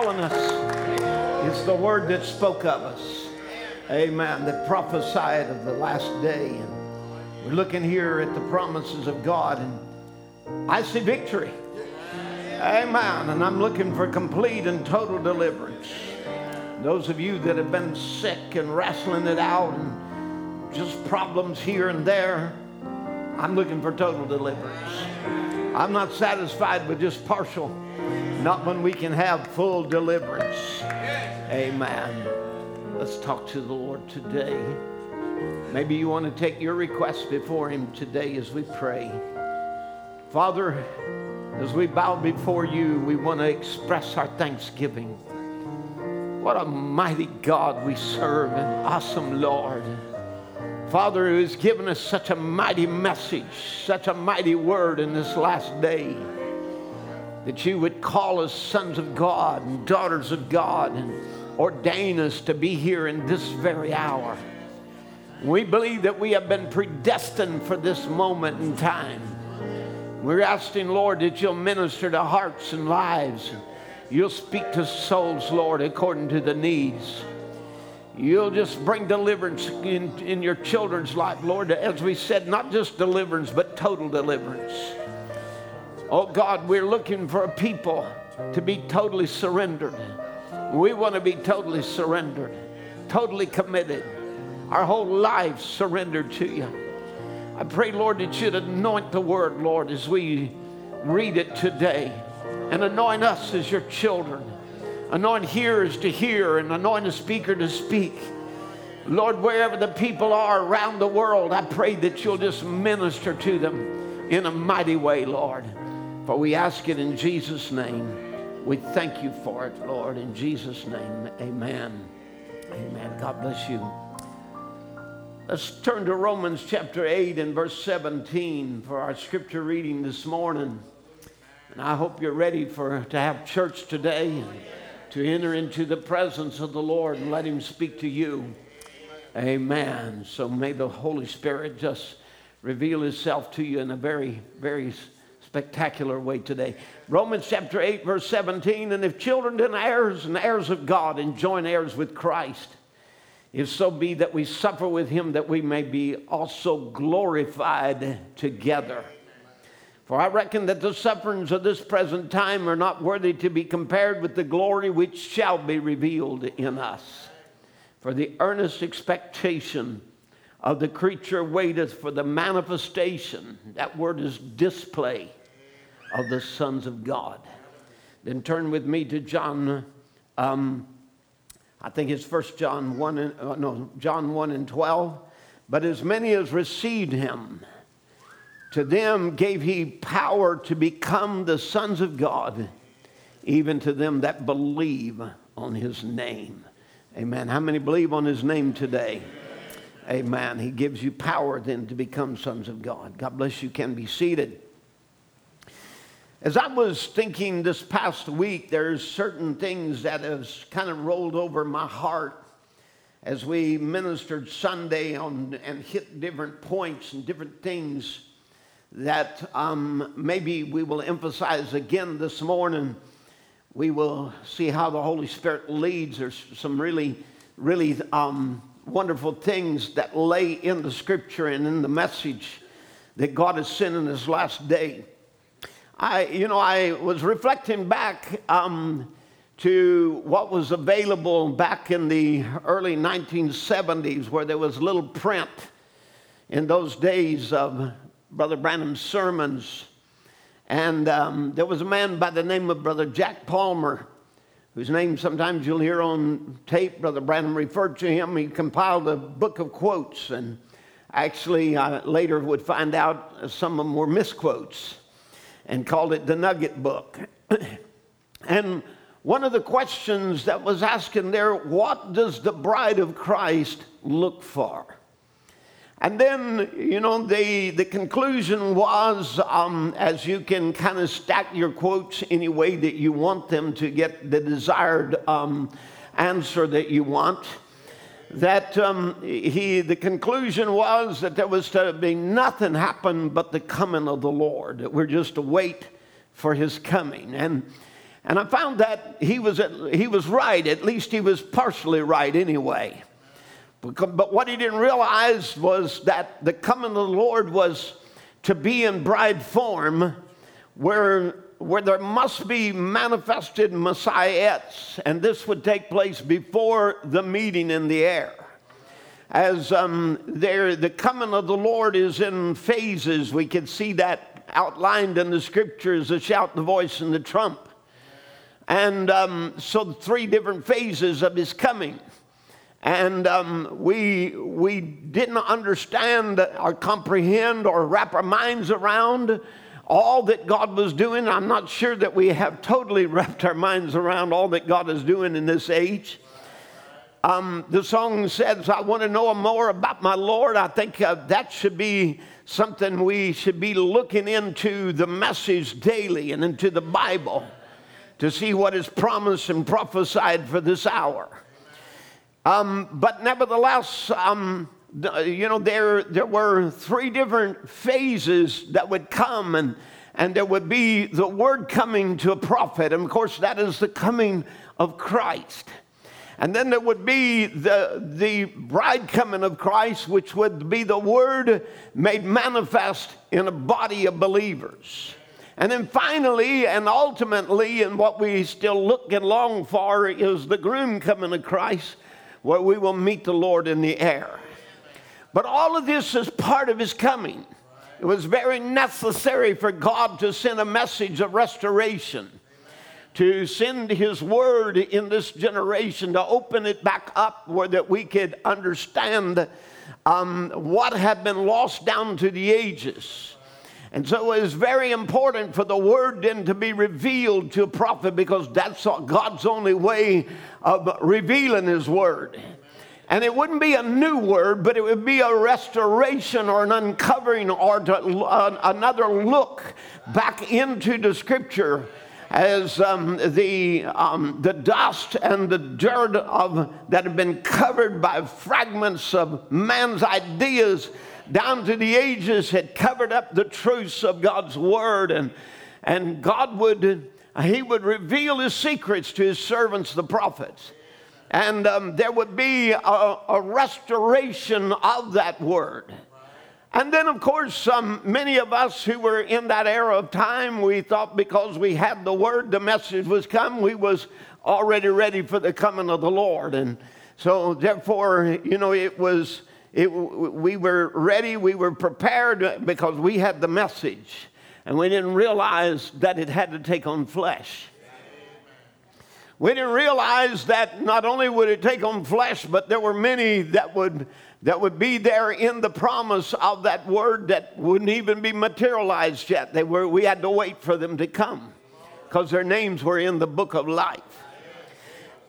calling us. It's the word that spoke of us. Amen. That prophesied of the last day. And we're looking here at the promises of God, and I see victory. Amen. And I'm looking for complete and total deliverance. Those of you that have been sick and wrestling it out and just problems here and there, I'm looking for total deliverance. I'm not satisfied with just partial, not when we can have full deliverance. Amen. Let's talk to the Lord today. Maybe you want to take your request before Him today as we pray. Father, as we bow before you, we want to express our thanksgiving. What a mighty God we serve, an awesome Lord. Father, who has given us such a mighty message, such a mighty word in this last day, that you would call us sons of God and daughters of God and ordain us to be here in this very hour. We believe that we have been predestined for this moment in time. We're asking, Lord, that you'll minister to hearts and lives. You'll speak to souls, Lord, according to the needs. You'll just bring deliverance in, in your children's life, Lord, as we said, not just deliverance, but total deliverance. Oh God, we're looking for a people to be totally surrendered. We want to be totally surrendered, totally committed our whole life surrendered to you. I pray, Lord, that you'd anoint the word, Lord, as we read it today, and anoint us as your children. Anoint hearers to hear, and anoint a speaker to speak. Lord, wherever the people are around the world, I pray that you'll just minister to them in a mighty way, Lord. For we ask it in Jesus' name. We thank you for it, Lord. In Jesus' name, amen. Amen. God bless you. Let's turn to Romans chapter 8 and verse 17 for our scripture reading this morning. And I hope you're ready for to have church today to enter into the presence of the Lord and let him speak to you. Amen. So may the Holy Spirit just reveal himself to you in a very, very spectacular way today. Romans chapter 8, verse 17. And if children, then heirs and heirs of God and joint heirs with Christ if so be that we suffer with him, that we may be also glorified together. For I reckon that the sufferings of this present time are not worthy to be compared with the glory which shall be revealed in us. For the earnest expectation of the creature waiteth for the manifestation, that word is display, of the sons of God. Then turn with me to John um, I think it's First John 1 and, uh, no, John 1 and 12. But as many as received him, to them gave he power to become the sons of God, even to them that believe on his name. Amen. How many believe on his name today? Amen. He gives you power then to become sons of God. God bless you. Can be seated. As I was thinking this past week, there's certain things that has kind of rolled over my heart as we ministered Sunday on and hit different points and different things that um, maybe we will emphasize again this morning. We will see how the Holy Spirit leads. There's some really, really um, wonderful things that lay in the scripture and in the message that God has sent in this last day. I, you know, I was reflecting back um, to what was available back in the early 1970s, where there was little print in those days of Brother Branham's sermons. And um, there was a man by the name of Brother Jack Palmer, whose name sometimes you'll hear on tape. Brother Branham referred to him. He compiled a book of quotes, and actually, I later would find out some of them were misquotes and called it the Nugget Book. and one of the questions that was asked in there, what does the bride of Christ look for? And then, you know, the, the conclusion was um, as you can kind of stack your quotes any way that you want them to get the desired um, answer that you want. that um, he, the conclusion was that there was to be nothing happen but the coming of the Lord, that we're just to wait for his coming. And, and I found that he was, he was right, at least he was partially right anyway. But what he didn't realize was that the coming of the Lord was to be in bride form, where, where there must be manifested messiahs, and this would take place before the meeting in the air. As um, there, the coming of the Lord is in phases, we can see that outlined in the scriptures the shout, the voice, and the trump. And um, so, three different phases of his coming. And um, we, we didn't understand or comprehend or wrap our minds around all that God was doing. I'm not sure that we have totally wrapped our minds around all that God is doing in this age. Um, the song says, I want to know more about my Lord. I think uh, that should be something we should be looking into the message daily and into the Bible to see what is promised and prophesied for this hour. Um, but nevertheless, um, you know, there, there were three different phases that would come, and, and there would be the word coming to a prophet. And of course, that is the coming of Christ. And then there would be the, the bride coming of Christ, which would be the word made manifest in a body of believers. And then finally and ultimately, and what we still look and long for, is the groom coming of Christ where we will meet the Lord in the air. But all of this is part of his coming. It was very necessary for God to send a message of restoration, to send his word in this generation, to open it back up where that we could understand um, what had been lost down to the ages. And so it is very important for the word then to be revealed to a prophet because that's God's only way of revealing his word. And it wouldn't be a new word, but it would be a restoration or an uncovering or to, uh, another look back into the scripture as um, the, um, the dust and the dirt of, that have been covered by fragments of man's ideas down to the ages had covered up the truths of God's word and, and God would he would reveal his secrets to his servants the prophets. And um, there would be a, a, restoration of that word. And then of course um, many of us who were in that era of time we thought because we had the word the message was come we was already ready for the coming of the lord. And so therefore you know it was it, we were ready, we were prepared because we had the message, and we didn't realize that it had to take on flesh. We didn't realize that not only would it take on flesh, but there were many that would that would be there in the promise of that word that wouldn't even be materialized yet. They were, we had to wait for them to come because their names were in the book of life.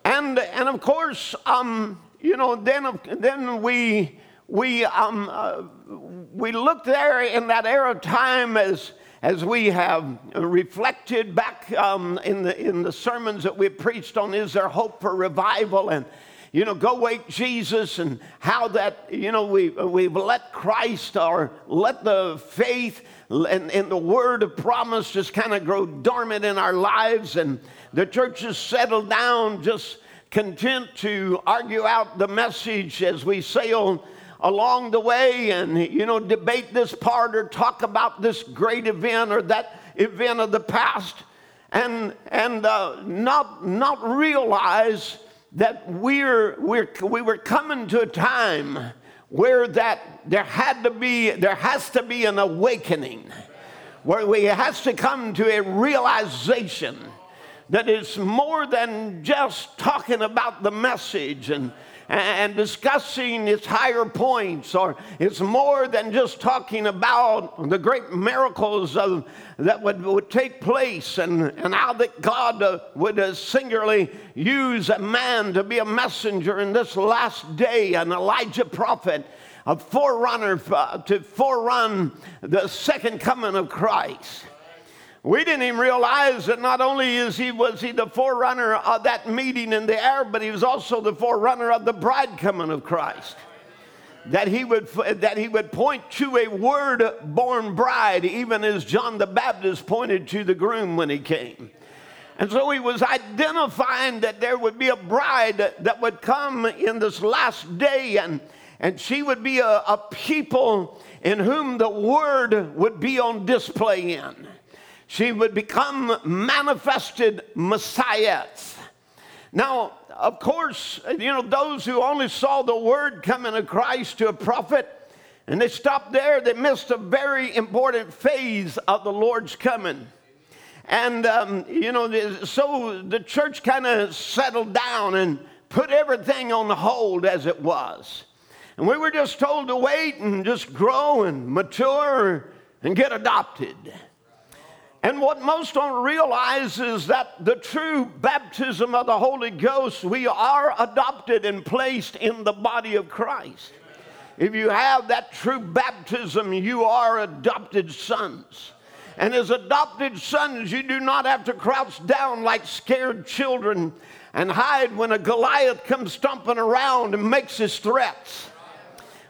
And, and of course, um, you know, then, then we, we, um, uh, we look there in that era of time as, as we have reflected back um, in, the, in the sermons that we preached on is there hope for revival? And you know go wake jesus and how that you know we, we've let christ or let the faith and, and the word of promise just kind of grow dormant in our lives. And the church has settled down just content to argue out the message as we sail along the way and, you know, debate this part or talk about this great event or that event of the past. And, and uh, not, not realize that we're, we're, we were coming to a time where that there had to be, there has to be an awakening where we has to come to a realization that it's more than just talking about the message and and discussing its higher points, or it's more than just talking about the great miracles of, that would, would take place and, and how that God uh, would uh, singularly use a man to be a messenger in this last day, an Elijah prophet, a forerunner uh, to forerun the second coming of Christ. We didn't even realize that not only is he was he the forerunner of that meeting in the air, but he was also the forerunner of the bride coming of Christ. That he would that he would point to a word-born bride, even as John the Baptist pointed to the groom when he came. And so he was identifying that there would be a bride that would come in this last day, and, and she would be a, a people in whom the word would be on display in. She would become manifested messiahs. Now, of course, you know, those who only saw the word coming of Christ to a prophet, and they stopped there, they missed a very important phase of the Lord's coming. And, um, you know, so the church kind of settled down and put everything on hold as it was. And we were just told to wait and just grow and mature and get adopted. And what most don't realize is that the true baptism of the Holy Ghost, we are adopted and placed in the body of Christ. If you have that true baptism, you are adopted sons. And as adopted sons, you do not have to crouch down like scared children and hide when a Goliath comes stomping around and makes his threats.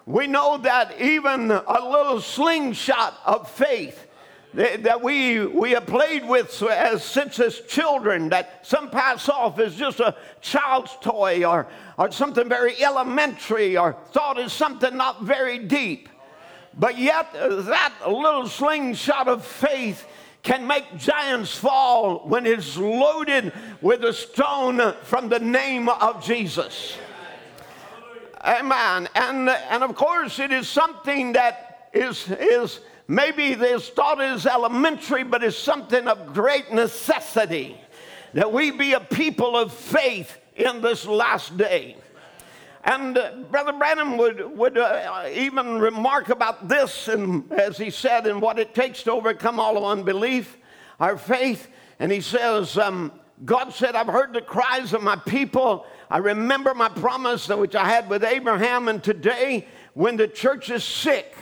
We know that even a little slingshot of faith that we, we have played with as since as children that some pass off as just a child's toy or, or something very elementary or thought is something not very deep. But yet, uh, that little slingshot of faith can make giants fall when it's loaded with a stone from the name of Jesus. Amen. And, and of course, it is something that is, is Maybe this thought is elementary, but it's something of great necessity that we be a people of faith in this last day. And uh, Brother Branham would, would uh, even remark about this, and as he said, in what it takes to overcome all of unbelief, our faith. And he says, um, God said, I've heard the cries of my people. I remember my promise which I had with Abraham, and today, when the church is sick,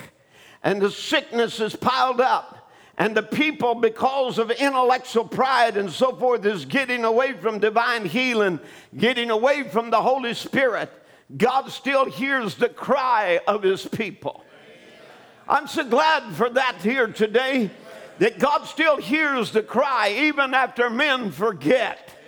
and the sickness is piled up. And the people, because of intellectual pride and so forth, is getting away from divine healing, getting away from the Holy Spirit. God still hears the cry of his people. I'm so glad for that here today, that God still hears the cry even after men forget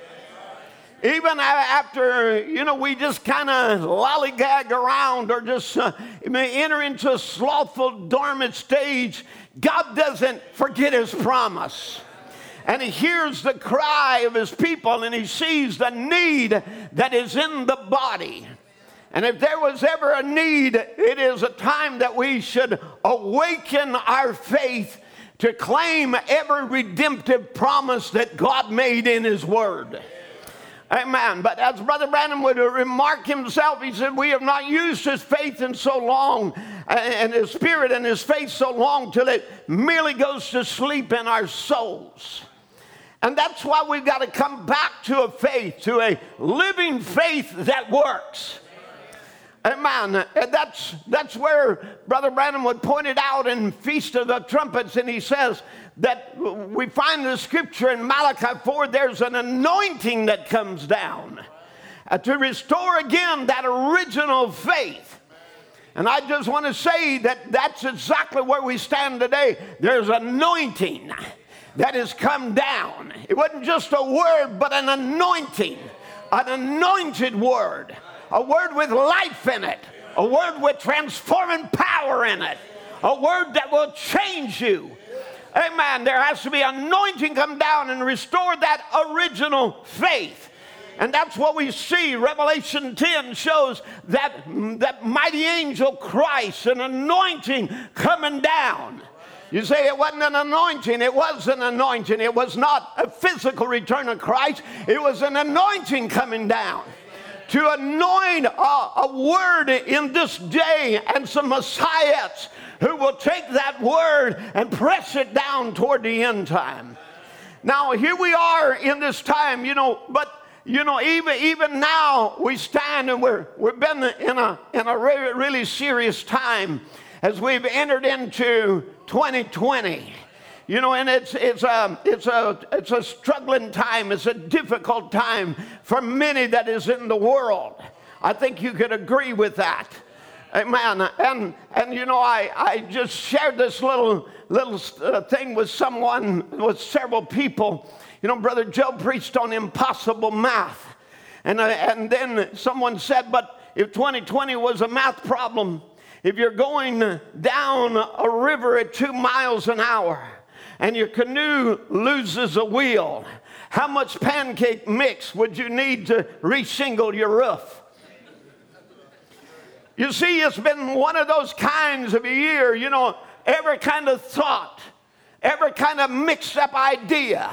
even after, you know, we just kind of lollygag around or just uh, enter into a slothful, dormant stage, God doesn't forget his promise. And he hears the cry of his people and he sees the need that is in the body. And if there was ever a need, it is a time that we should awaken our faith to claim every redemptive promise that God made in his word. Amen. But as Brother Branham would remark himself, he said, We have not used his faith in so long, uh, and his spirit and his faith so long, till it merely goes to sleep in our souls. And that's why we've got to come back to a faith, to a living faith that works. Amen. And that's, that's where Brother Branham would point it out in Feast of the Trumpets, and he says, that we find the scripture in Malachi 4 there's an anointing that comes down uh, to restore again that original faith. And I just want to say that that's exactly where we stand today. There's anointing that has come down. It wasn't just a word, but an anointing, an anointed word, a word with life in it, a word with transforming power in it, a word that will change you Amen. There has to be anointing come down and restore that original faith. And that's what we see. Revelation 10 shows that, that mighty angel Christ, an anointing coming down. You say it wasn't an anointing. It was an anointing. It was not a physical return of Christ. It was an anointing coming down to anoint a, a word in this day and some messiahs who will take that word and press it down toward the end time. Now, here we are in this time, you know, but you know, even even now we stand and we're we've been in a in a really, really serious time as we've entered into 2020. You know, and it's, it's, a, it's, a, it's a struggling time, it's a difficult time for many that is in the world. I think you could agree with that. Amen. And, and you know, I, I just shared this little, little uh, thing with someone, with several people. You know, Brother Joe preached on impossible math. And, uh, and then someone said, but if 2020 was a math problem, if you're going down a river at two miles an hour and your canoe loses a wheel, how much pancake mix would you need to reshingle your roof? You see, it's been one of those kinds of a year, you know, every kind of thought, every kind of mixed up idea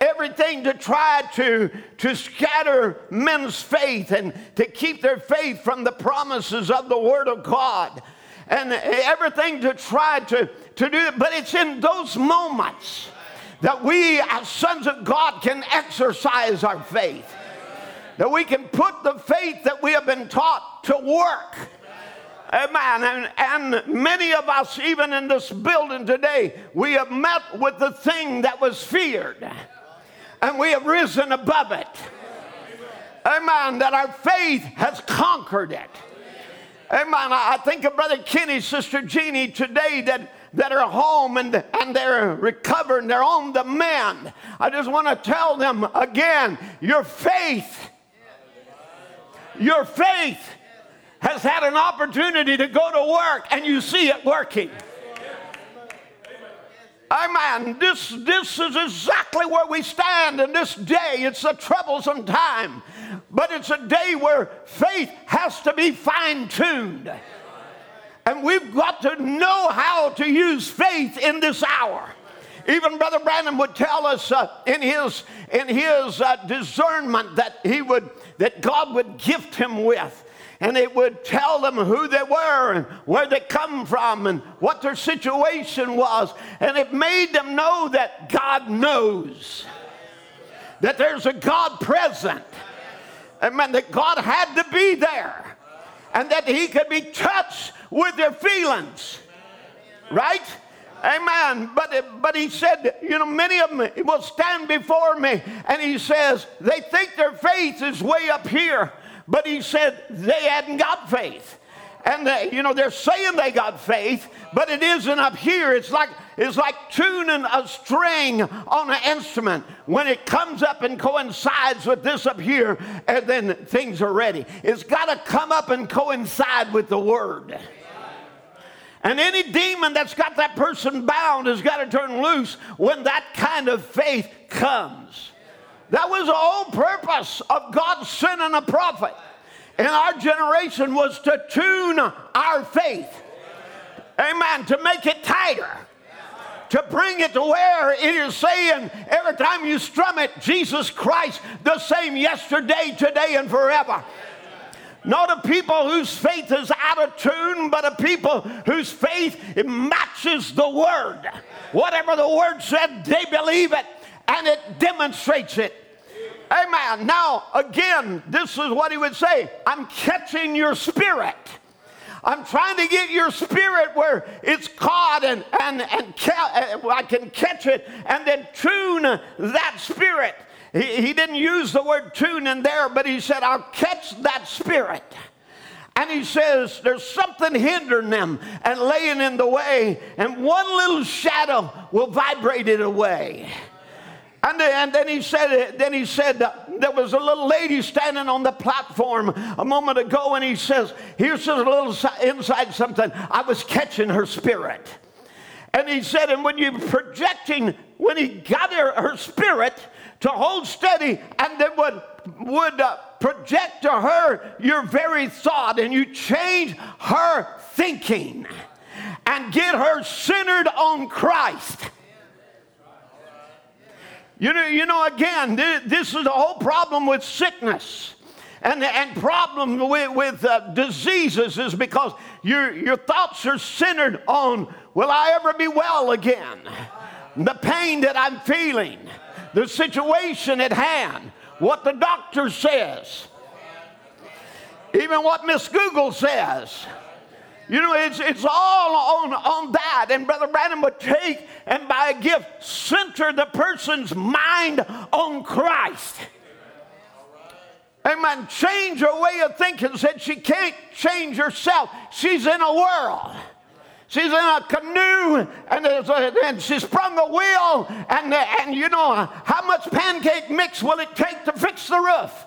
everything to try to, to scatter men's faith and to keep their faith from the promises of the Word of God. And everything to try to, to do it. But it's in those moments that we, as sons of God, can exercise our faith. That we can put the faith that we have been taught to work. Amen. And, and many of us, even in this building today, we have met with the thing that was feared and we have risen above it. Amen. That our faith has conquered it. Amen. I think of Brother Kenny, Sister Jeannie today that, that are home and, and they're recovering, they're on the mend. I just want to tell them again your faith, your faith has had an opportunity to go to work and you see it working. Amen. This, this is exactly where we stand in this day. It's a troublesome time, but it's a day where faith has to be fine tuned. And we've got to know how to use faith in this hour. Even Brother Branham would tell us uh, in his, in his uh, discernment that he would, that God would gift him with and it would tell them who they were and where they come from and what their situation was. And it made them know that God knows, that there's a God present. Amen. That God had to be there and that He could be touched with their feelings. Right? Amen. But, but he said, you know, many of them will stand before me, and he says, they think their faith is way up here. But he said they hadn't got faith. And they, you know, they're saying they got faith, but it isn't up here. It's like it's like tuning a string on an instrument. When it comes up and coincides with this up here, and then things are ready. It's got to come up and coincide with the word. And any demon that's got that person bound has got to turn loose when that kind of faith comes. That was the whole purpose of God sending a prophet in our generation was to tune our faith. Amen. To make it tighter. To bring it to where it is saying every time you strum it, Jesus Christ, the same yesterday, today, and forever. Not a people whose faith is out of tune, but a people whose faith matches the word. Whatever the word said, they believe it and it demonstrates it. Amen. Now, again, this is what he would say I'm catching your spirit. I'm trying to get your spirit where it's caught and, and, and ca- uh, I can catch it and then tune that spirit. He, he didn't use the word tune in there, but he said, I'll catch that spirit. And he says, There's something hindering them and laying in the way, and one little shadow will vibrate it away. And, and then he said, then he said, there was a little lady standing on the platform a moment ago, and he says, here's a little inside something. I was catching her spirit. And he said, and when you're projecting, when he got her, her spirit to hold steady, and then would, would uh, project to her your very thought, and you change her thinking and get her centered on Christ you know, you know again, this is the whole problem with sickness and, and problem with, with uh, diseases is because your, your thoughts are centered on, will I ever be well again? The pain that I'm feeling, the situation at hand, what the doctor says, even what Miss Google says. You know, it's, it's all on, on that. And Brother Branham would take and by a gift center the person's mind on Christ. Amen. Change her way of thinking. Said she can't change herself. She's in a world. She's in a canoe and, a, and she sprung a wheel. And, and you know, how much pancake mix will it take to fix the roof?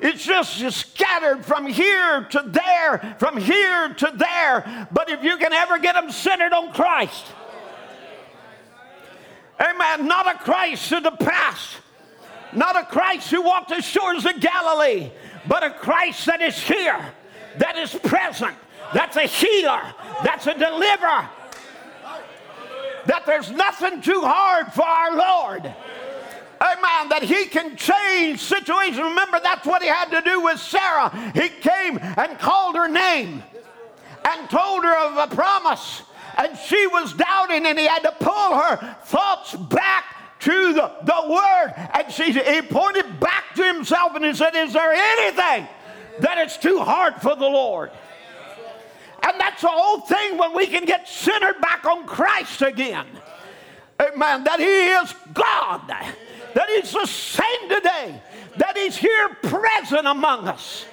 It's just scattered from here to there, from here to there. But if you can ever get them centered on Christ, amen, not a Christ of the past, not a Christ who walked the shores of Galilee, but a Christ that is here, that is present, that's a healer, that's a deliverer, that there's nothing too hard for our Lord. Amen. That he can change situations. Remember, that's what he had to do with Sarah. He came and called her name and told her of a promise. And she was doubting, and he had to pull her thoughts back to the, the word. And she, he pointed back to himself and he said, Is there anything that is too hard for the Lord? And that's the whole thing when we can get centered back on Christ again. Amen. That He is God, that He's the same today, that He's here present among us.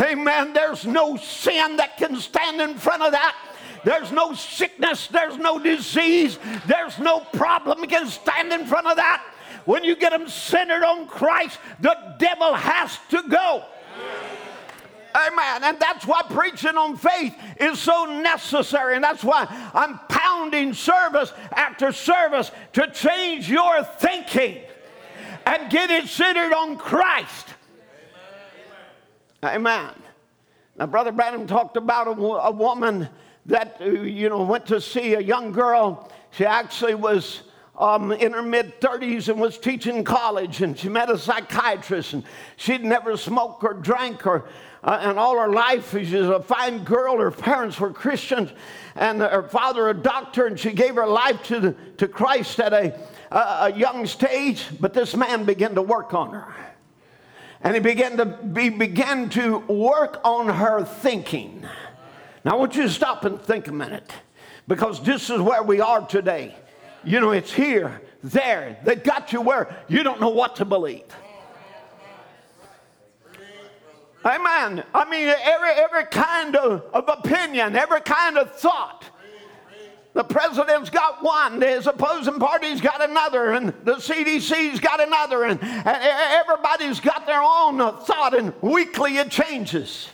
Amen. There's no sin that can stand in front of that. There's no sickness, there's no disease, there's no problem can stand in front of that. When you get them centered on Christ, the devil has to go. Amen. And that's why preaching on faith is so necessary. And that's why I'm pounding service after service to change your thinking and get it centered on Christ. Amen. Now, Brother Branham talked about a, a woman that, uh, you know, went to see a young girl. She actually was um, in her mid 30s and was teaching college, and she met a psychiatrist, and she'd never smoked or drank or. Uh, and all her life, she's a fine girl. Her parents were Christians, and her father a doctor, and she gave her life to, the, to Christ at a, a, a young stage. But this man began to work on her, and he began to be began to work on her thinking. Now, I want you to stop and think a minute because this is where we are today. You know, it's here, there. They got you where you don't know what to believe. Amen. I mean, every, every kind of, of opinion, every kind of thought. The president's got one, his opposing party's got another, and the CDC's got another, and, and everybody's got their own thought, and weekly it changes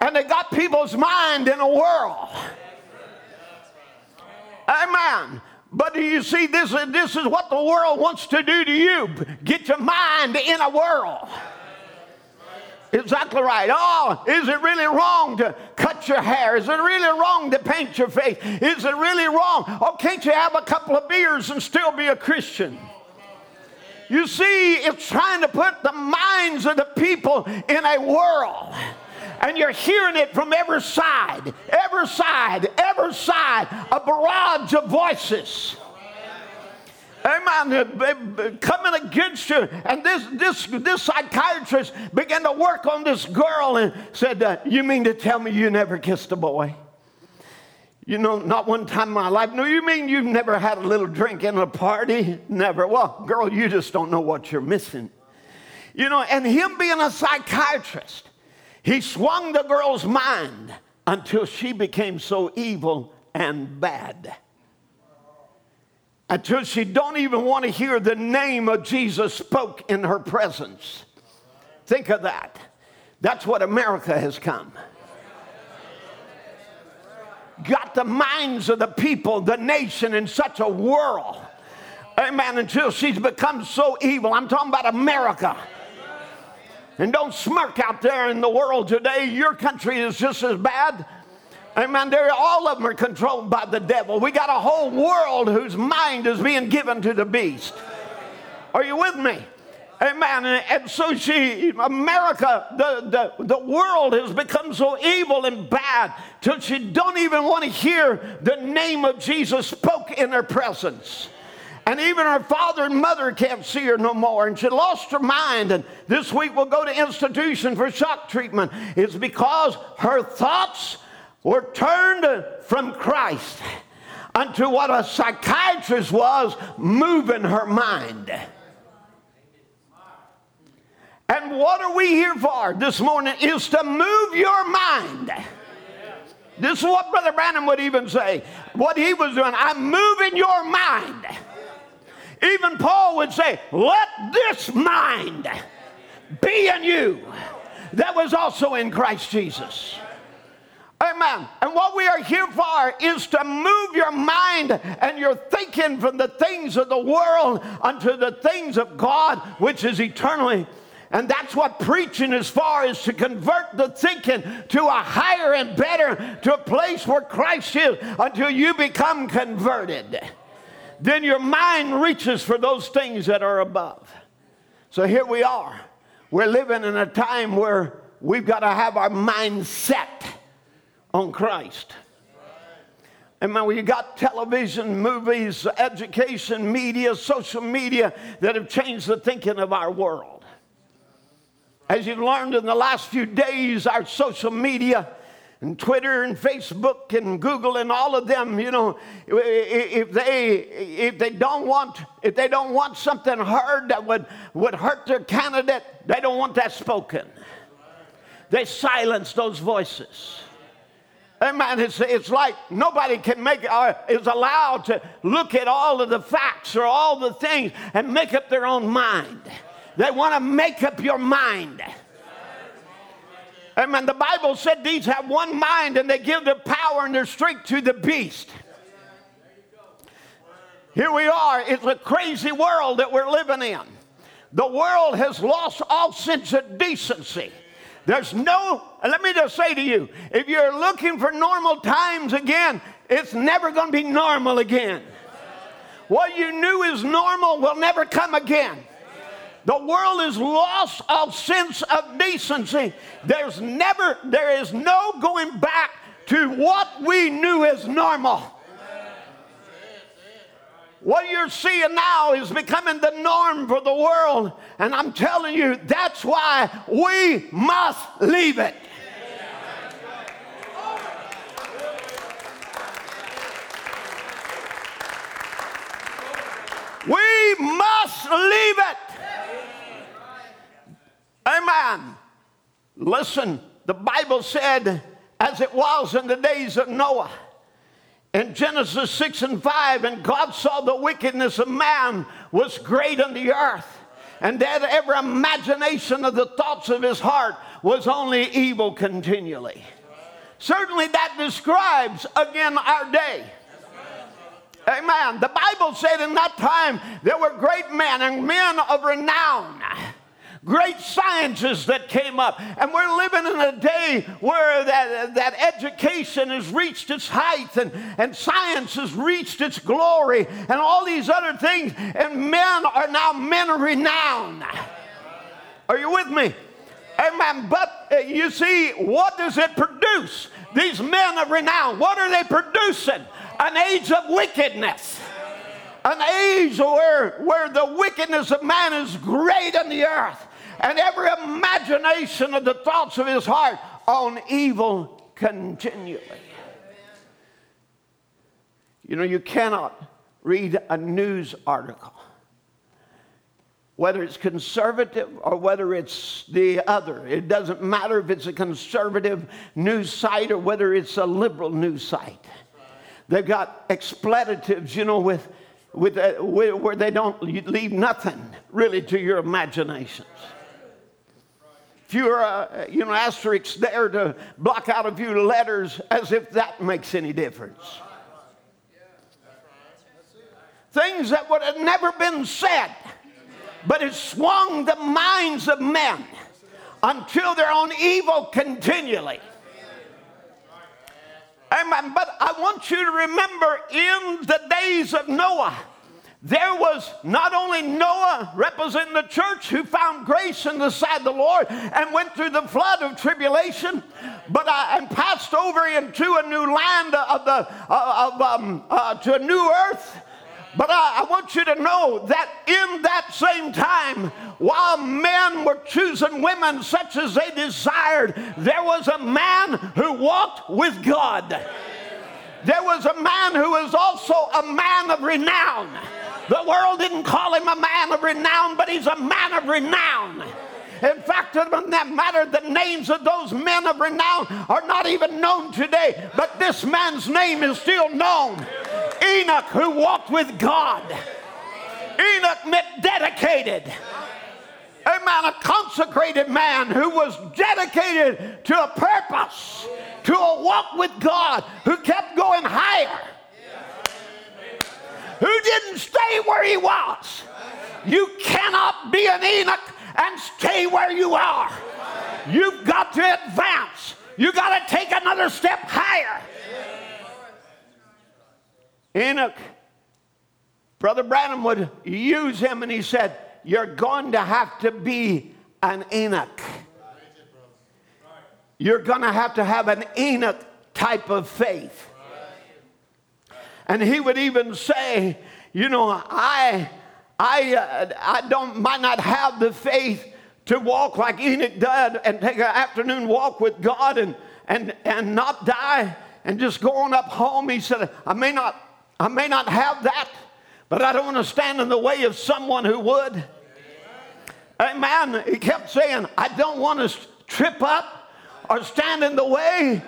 and they got people's mind in a whirl. Amen. But do you see, this, this is what the world wants to do to you get your mind in a whirl. Exactly right. Oh, is it really wrong to cut your hair? Is it really wrong to paint your face? Is it really wrong? Oh, can't you have a couple of beers and still be a Christian? You see, it's trying to put the minds of the people in a whirl and you're hearing it from every side, every side, every side, a barrage of voices. Amen. Coming against you. And this, this, this psychiatrist began to work on this girl and said, uh, You mean to tell me you never kissed a boy? You know, not one time in my life. No, you mean you've never had a little drink in a party? Never. Well, girl, you just don't know what you're missing. You know, and him being a psychiatrist, he swung the girl's mind until she became so evil and bad. Until she don't even want to hear the name of Jesus spoke in her presence. Think of that. That's what America has come. Got the minds of the people, the nation in such a whirl. Amen. Until she's become so evil. I'm talking about America. And don't smirk out there in the world today. Your country is just as bad. Amen. They're, all of them are controlled by the devil. We got a whole world whose mind is being given to the beast. Are you with me? Amen. And so she, America, the, the, the world has become so evil and bad till she don't even want to hear the name of Jesus spoke in her presence. And even her father and mother can't see her no more. And she lost her mind. And this week we'll go to institution for shock treatment. It's because her thoughts were turned from Christ unto what a psychiatrist was moving her mind. And what are we here for this morning is to move your mind. This is what Brother Branham would even say. What he was doing, I'm moving your mind. Even Paul would say, Let this mind be in you that was also in Christ Jesus. Amen. And what we are here for is to move your mind and your thinking from the things of the world unto the things of God, which is eternally and that's what preaching is for, is to convert the thinking to a higher and better, to a place where Christ is until you become converted. Then your mind reaches for those things that are above. So here we are. We're living in a time where we've got to have our mind set on Christ. And man, we got television, movies, education, media, social media that have changed the thinking of our world. As you've learned in the last few days, our social media and Twitter and Facebook and Google and all of them, you know, if they if they don't want if they don't want something heard that would would hurt their candidate, they don't want that spoken. They silence those voices. Amen. It's, it's like nobody can make uh, is allowed to look at all of the facts or all the things and make up their own mind. They want to make up your mind. Amen. The Bible said these have one mind and they give their power and their strength to the beast. Here we are. It's a crazy world that we're living in. The world has lost all sense of decency. There's no, let me just say to you, if you're looking for normal times again, it's never going to be normal again. What you knew is normal will never come again. The world is lost of sense of decency. There's never, there is no going back to what we knew as normal. What you're seeing now is becoming the norm for the world. And I'm telling you, that's why we must leave it. We must leave it. Amen. Listen, the Bible said, as it was in the days of Noah, in Genesis 6 and 5, and God saw the wickedness of man was great on the earth, and that every imagination of the thoughts of his heart was only evil continually. Certainly, that describes again our day. Amen. The Bible said in that time there were great men and men of renown great sciences that came up. And we're living in a day where that, that education has reached its height and, and science has reached its glory and all these other things. And men are now men of renown. Are you with me? Amen. But uh, you see, what does it produce? These men of renown, what are they producing? An age of wickedness an age where, where the wickedness of man is great on the earth and every imagination of the thoughts of his heart on evil continually. You know, you cannot read a news article, whether it's conservative or whether it's the other. It doesn't matter if it's a conservative news site or whether it's a liberal news site. They've got expletives, you know, with, with, uh, where they don't leave nothing really to your imaginations few uh, you know asterisks there to block out a few letters as if that makes any difference things that would have never been said but it swung the minds of men until they're on evil continually Amen. But I want you to remember in the days of Noah, there was not only Noah representing the church who found grace in the sight of the Lord and went through the flood of tribulation, but uh, and passed over into a new land of the uh, of um, uh, to a new earth. But I, I, want you to know that in that same time, while men were choosing women such as they desired, there was a man who walked with God. There was a man who was also a man of renown. The world didn't call him a man of renown, but he's a man of renown. In fact, it doesn't matter. The names of those men of renown are not even known today, but this man's name is still known. Enoch, who walked with God. Enoch meant dedicated. A man, a consecrated man who was dedicated to a purpose, to a walk with God, who kept going higher, who didn't stay where he was. You cannot be an Enoch and stay where you are. You've got to advance. You got to take another step higher. Enoch, Brother Branham would use him and he said, You're going to have to be an Enoch. You're going to have to have an Enoch type of faith. And he would even say, You know, I I, uh, I don't, might not have the faith to walk like Enoch did and take an afternoon walk with God and, and, and not die and just go on up home. He said, I may not, I may not have that, but I don't want to stand in the way of someone who would. Amen. He kept saying, I don't want to trip up or stand in the way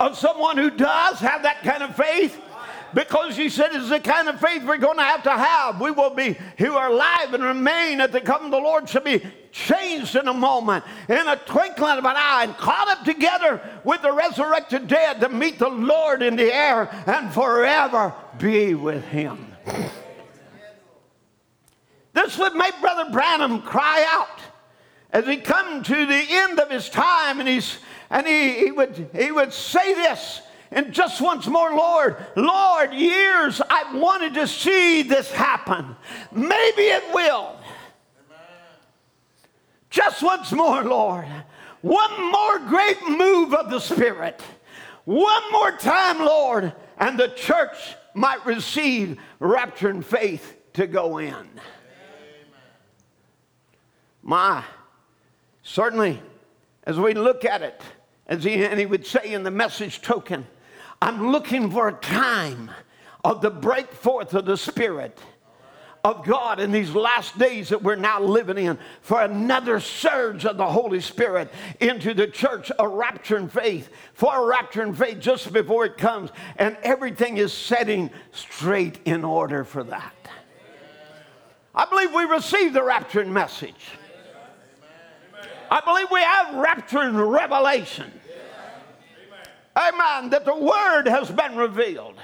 of someone who does have that kind of faith because he said it's the kind of faith we're going to have to have. We will be who are alive and remain at the coming of the Lord shall be changed in a moment, in a twinkling of an eye, and caught up together with the resurrected dead to meet the Lord in the air and forever be with him. This would make Brother Branham cry out as he come to the end of his time and he's and he, he would he would say this and just once more, Lord, Lord, years I've wanted to see this happen. Maybe it will. Just once more, Lord. One more great move of the Spirit. One more time, Lord, and the church might receive rapture and faith to go in. Amen. My, certainly, as we look at it, as he, and he would say in the message token, I'm looking for a time of the break forth of the Spirit of God in these last days that we're now living in for another surge of the Holy Spirit into the church, a rapture in faith, for a rapture in faith just before it comes. And everything is setting straight in order for that. I believe we received the rapturing message. I believe we have rapture and revelation amen, that the word has been revealed.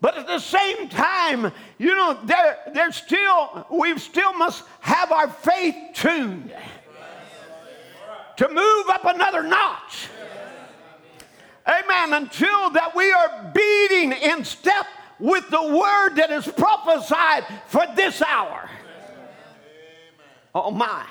But at the same time, you know, there, there's still, we still must have our faith tuned to move up another notch. Amen. Until that we are beating in step with the word that is prophesied for this hour. Oh my.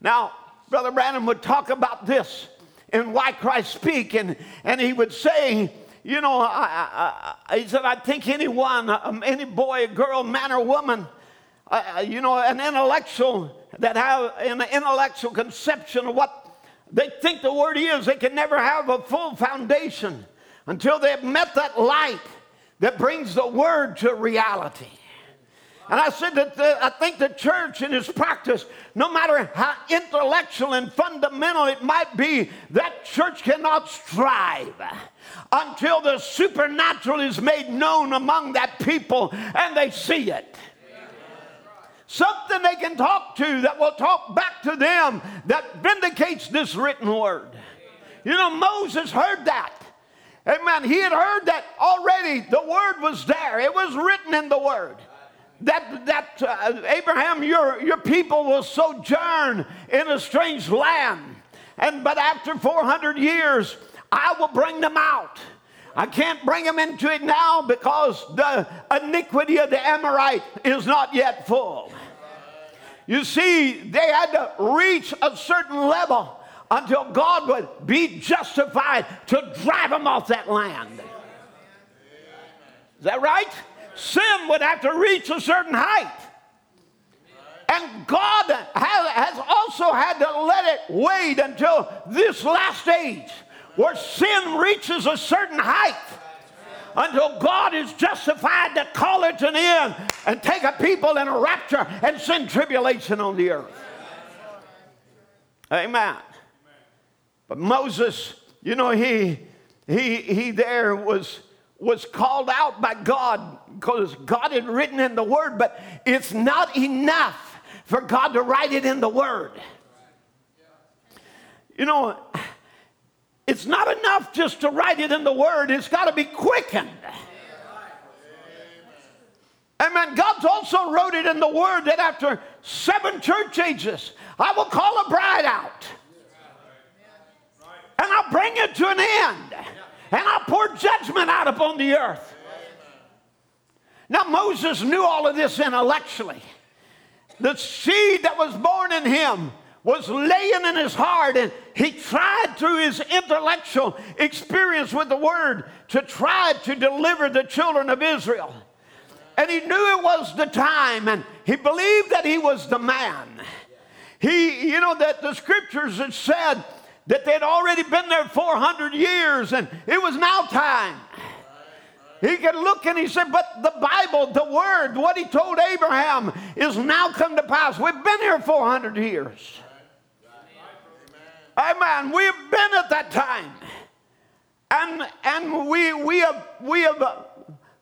Now, Brother Branham would talk about this and why Christ speak. And, and he would say, you know, I, I, he said, I think anyone, um, any boy, girl, man, or woman, uh, you know, an intellectual that have an intellectual conception of what they think the word is, they can never have a full foundation until they've met that light that brings the word to reality. And I said that the, I think the church in its practice, no matter how intellectual and fundamental it might be, that church cannot strive until the supernatural is made known among that people and they see it. Something they can talk to that will talk back to them that vindicates this written word. You know, Moses heard that. Amen. He had heard that already. The word was there, it was written in the word that, that uh, Abraham, your, your people will sojourn in a strange land. And but after 400 years, I will bring them out. I can't bring them into it now because the iniquity of the Amorite is not yet full. You see, they had to reach a certain level until God would be justified to drive them off that land. Is that right? Sin would have to reach a certain height. And God has, also had to let it wait until this last age where sin reaches a certain height until God is justified to call it an end and take a people in a rapture and send tribulation on the earth. Amen. But Moses, you know, he he he there was was called out by God because God had written in the word, but it's not enough for God to write it in the word. You know, it's not enough just to write it in the Word, it's got to be quickened. Amen. God's also wrote it in the Word that after seven church ages, I will call a bride out. And I'll bring it to an end. And I'll pour judgment out upon the earth. Now, Moses knew all of this intellectually. The seed that was born in him was laying in his heart, and he tried through his intellectual experience with the word to try to deliver the children of Israel. And he knew it was the time, and he believed that he was the man. He, you know, that the scriptures had said that they'd already been there 400 years, and it was now time. He could look and he said, But the Bible, the Word, what he told Abraham is now come to pass. We've been here 400 years. Amen. We have been at that time. And, and we, we have, we have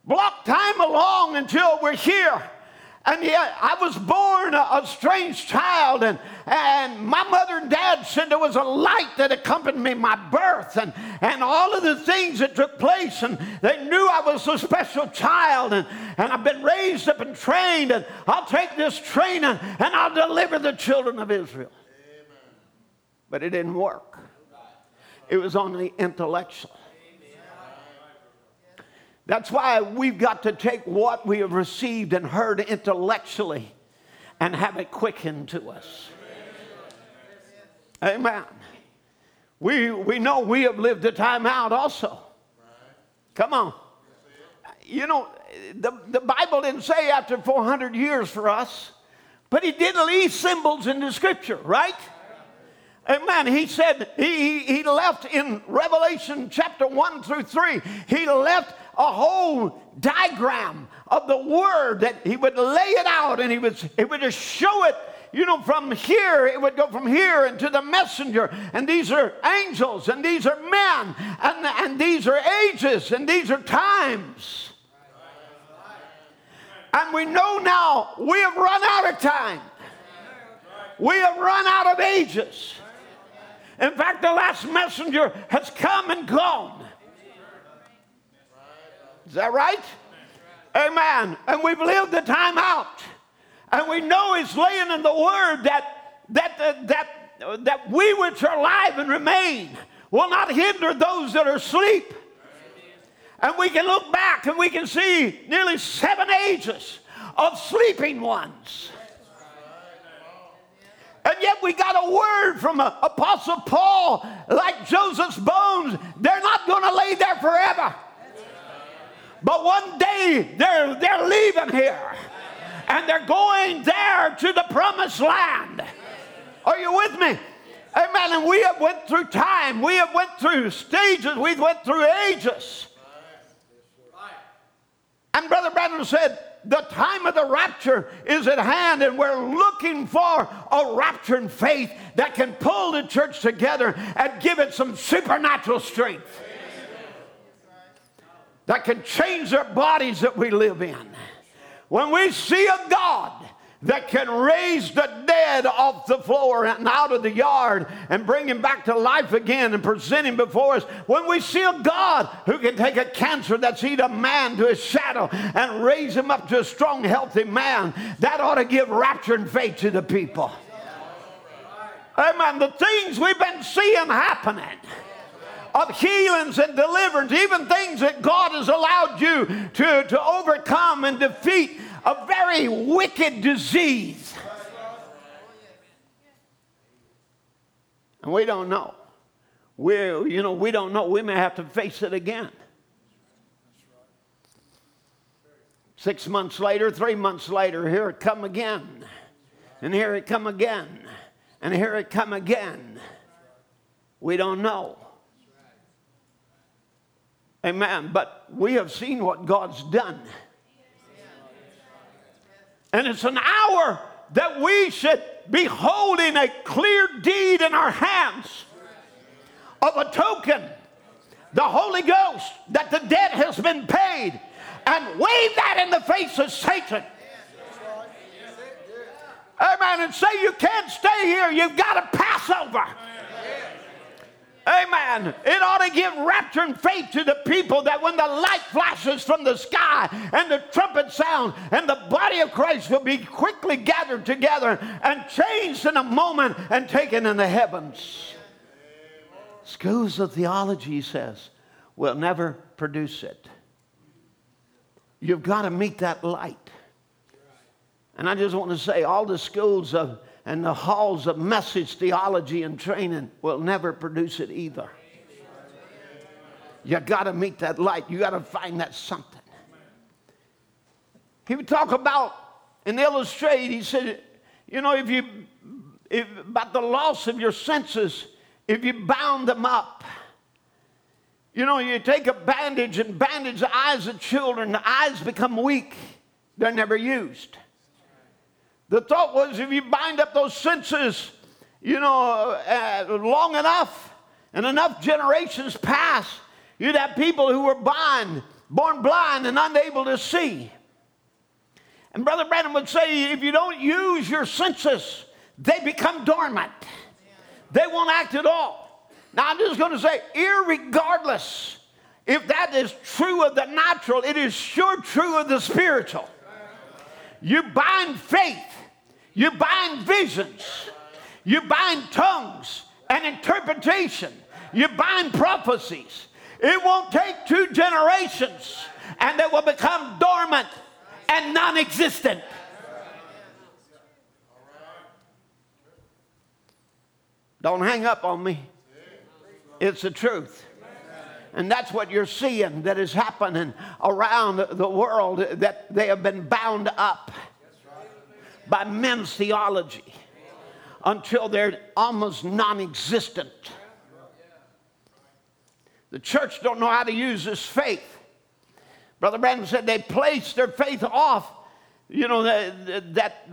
blocked time along until we're here. And yet, I was born a, a, strange child, and, and my mother and dad said there was a light that accompanied me my birth, and, and all of the things that took place. And they knew I was a special child, and, and I've been raised up and trained, and I'll take this training and I'll deliver the children of Israel Amen. but it didn't work. It was only intellectual. That's why we've got to take what we have received and heard intellectually and have it quickened to us. Amen. We, we know we have lived a time out also. Come on. You know, the, the Bible didn't say after 400 years for us, but He did leave symbols in the scripture, right? Amen. He said he, he left in Revelation chapter 1 through 3, he left a whole diagram of the word that he would lay it out and he would, he would just show it. You know, from here, it would go from here into the messenger, and these are angels, and these are men, and, and these are ages, and these are times. And we know now we have run out of time. We have run out of ages. In fact, the last messenger has come and gone. Is that right? Amen. And we've lived the time out. And we know it's laying in the word that that uh, that that we which are alive and remain will not hinder those that are asleep. And we can look back and we can see nearly seven ages of sleeping ones. And yet we got a word from Apostle Paul, like Joseph's bones, they're not going to lay there forever. But one day they're, they're leaving here and they're going there to the promised land. Are you with me? Amen. And we have went through time. We have went through stages. We've went through ages. And Brother Branham said, the time of the rapture is at hand, and we're looking for a rapturing faith that can pull the church together and give it some supernatural strength that can change our bodies that we live in. When we see a God that can raise the dead off the floor and out of the yard and bring him back to life again and present him before us. When we see a God who can take a cancer that's eat a man to his shadow and raise him up to a strong, healthy man, that ought to give rapture and faith to the people. Amen. The things we've been seeing happening of healings and deliverance, even things that God has allowed you to, to overcome and defeat a very wicked disease. And we don't know. We, you know, we don't know. We may have to face it again. Six months later, three months later, here it come again. And here it come again. And here it come again. We don't know. Amen. But we have seen what God's done. And it's an hour that we should be holding a clear deed in our hands of a token, the Holy Ghost, that the debt has been paid, and wave that in the face of Satan. Amen. And say, You can't stay here, you've got to pass over. Amen. It ought to give rapture and faith to the people that when the light flashes from the sky and the trumpet sound and the body of Christ will be quickly gathered together and changed in a moment and taken in the heavens. Schools of theology, he says, will never produce it. You've got to meet that light. And I just want to say, all the schools of and the halls of message theology and training will never produce it either. You got to meet that light. You got to find that something. He would talk about and illustrate. He said, you know, if you if, about the loss of your senses, if you bound them up. You know, you take a bandage and bandage the eyes of children, the eyes become weak. They're never used. The thought was if you bind up those senses, you know, uh, long enough and enough generations pass, you'd have people who were blind, born blind and unable to see. And Brother Branham would say if you don't use your senses, they become dormant. They won't act at all. Now, I'm just going to say, irregardless if that is true of the natural, it is sure true of the spiritual. You bind faith, you bind visions, you bind tongues and interpretation, you bind prophecies. It won't take two generations and they will become dormant and non existent. Don't hang up on me. It's the truth. And that's what you're seeing that is happening around the world, that they have been bound up by men's theology until they're almost non existent. The church don't know how to use this faith. Brother Branham said they placed their faith off you know, that, that,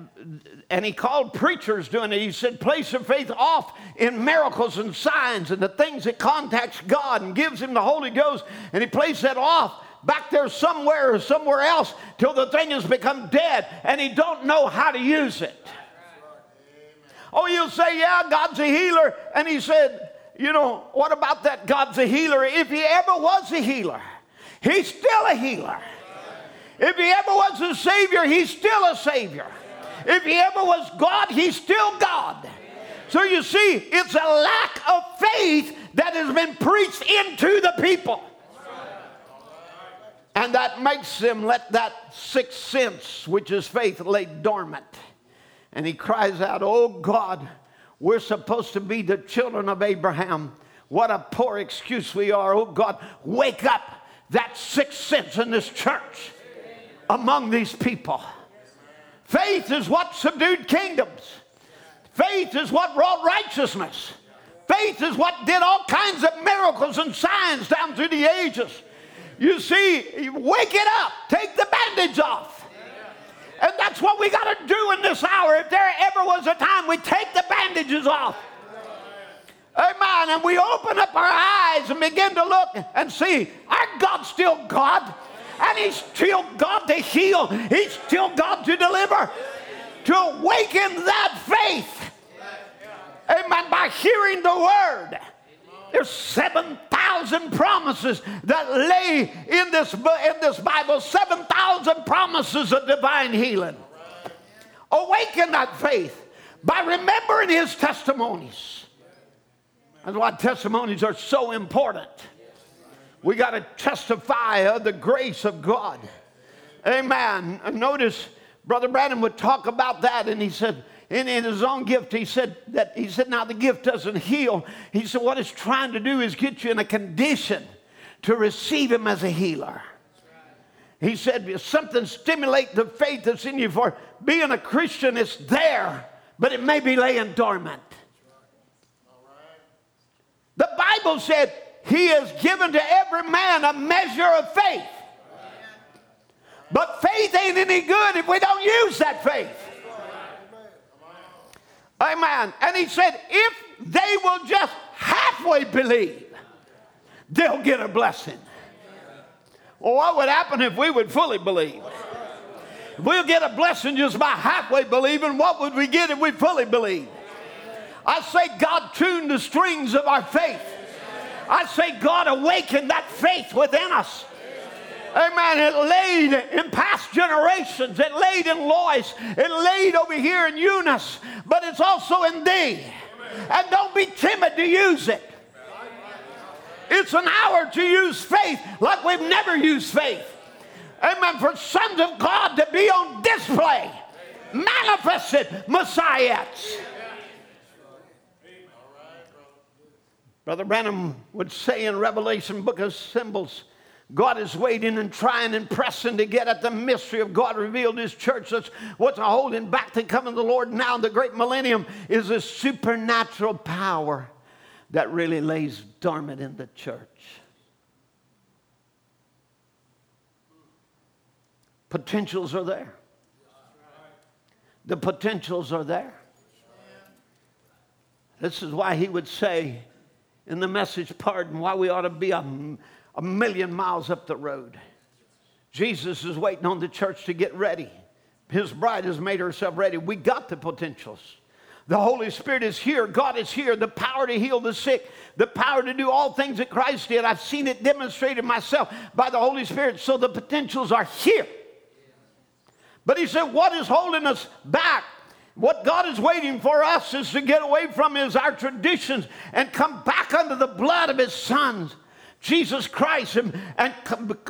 and he called preachers doing it. He said, place your faith off in miracles and signs and the things that contacts God and gives him the Holy Ghost. And he placed that off back there somewhere or somewhere else till the thing has become dead and he don't know how to use it. Oh, you'll say, yeah, God's a healer. And he said, you know, what about that God's a healer? If he ever was a healer, he's still a healer. If he ever was a Savior, he's still a Savior. If he ever was God, he's still God. So you see, it's a lack of faith that has been preached into the people. And that makes them let that sixth sense, which is faith, lay dormant. And he cries out, Oh God, we're supposed to be the children of Abraham. What a poor excuse we are. Oh God, wake up that sixth sense in this church among these people. Faith is what subdued kingdoms. Faith is what wrought righteousness. Faith is what did all kinds of miracles and signs down through the ages. You see, wake it up, take the bandage off. And that's what we got to do in this hour. If there ever was a time we take the bandages off. Amen. And we open up our eyes and begin to look and see our God's still God and He's still God to heal, He's still God to deliver, to awaken that faith. Amen. By hearing the word. There's 7,000 promises that lay in this, in this Bible, 7,000 promises of divine healing. Awaken that faith by remembering his testimonies. That's why testimonies are so important. We got to testify of the grace of God. Amen. Notice Brother Branham would talk about that, and he said, in, in, his own gift, he said that he said, now the gift doesn't heal. He said, what it's trying to do is get you in a condition to receive him as a healer. he said, something stimulate the faith that's in you. For being a Christian is there, but it may be laying dormant. The Bible said, He has given to every man a measure of faith. But faith ain't any good if we don't use that faith. Amen. And he said, if they will just halfway believe, they'll get a blessing. Well, what would happen if we would fully believe? We'll get a blessing just by halfway believing, what would we get if we fully believe? I say God tuned the strings of our faith. I say God awakened that faith within us. Amen. It laid in past generations. It laid in Lois. It laid over here in Eunice. But it's also in thee. And don't be timid to use it. It's an hour to use faith like we've never used faith. Amen. For sons of God to be on display. Manifested messiahs. Brother Branham would say in Revelation, book of symbols, God is waiting and trying and pressing to get at the mystery of God revealed in His church. That's what's holding back the coming of the Lord now. In the great millennium is a supernatural power that really lays dormant in the church. Potentials are there. The potentials are there. This is why he would say in the message, Pardon, why we ought to be a a million miles up the road. Jesus is waiting on the church to get ready. His bride has made herself ready. We got the potentials. The Holy Spirit is here. God is here. The power to heal the sick, the power to do all things that Christ did. I've seen it demonstrated myself by the Holy Spirit. So the potentials are here. But he said, What is holding us back? What God is waiting for us is to get away from is our traditions and come back under the blood of his sons Jesus Christ and, and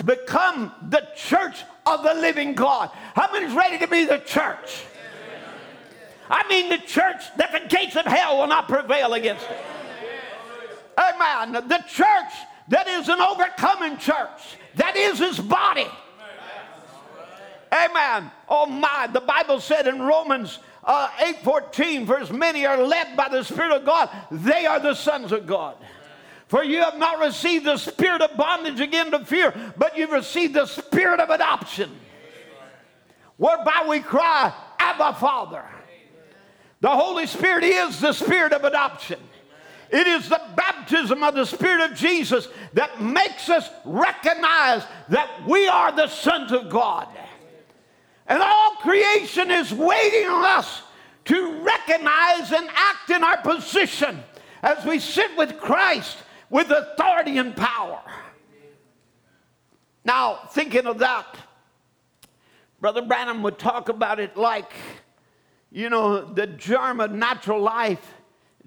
become the church of the living God. How many is ready to be the church? I mean, the church that the gates of hell will not prevail against it. Amen. The church that is an overcoming church, that is his body. Amen. Oh my, the Bible said in Romans uh, 8 14, for as many are led by the Spirit of God, they are the sons of God. For you have not received the spirit of bondage again to fear, but you've received the spirit of adoption, whereby we cry, Abba, Father. The Holy Spirit is the spirit of adoption. It is the baptism of the Spirit of Jesus that makes us recognize that we are the sons of God. And all creation is waiting on us to recognize and act in our position as we sit with Christ with authority and power. Now, thinking of that, Brother Branham would talk about it like, you know, the germ of natural life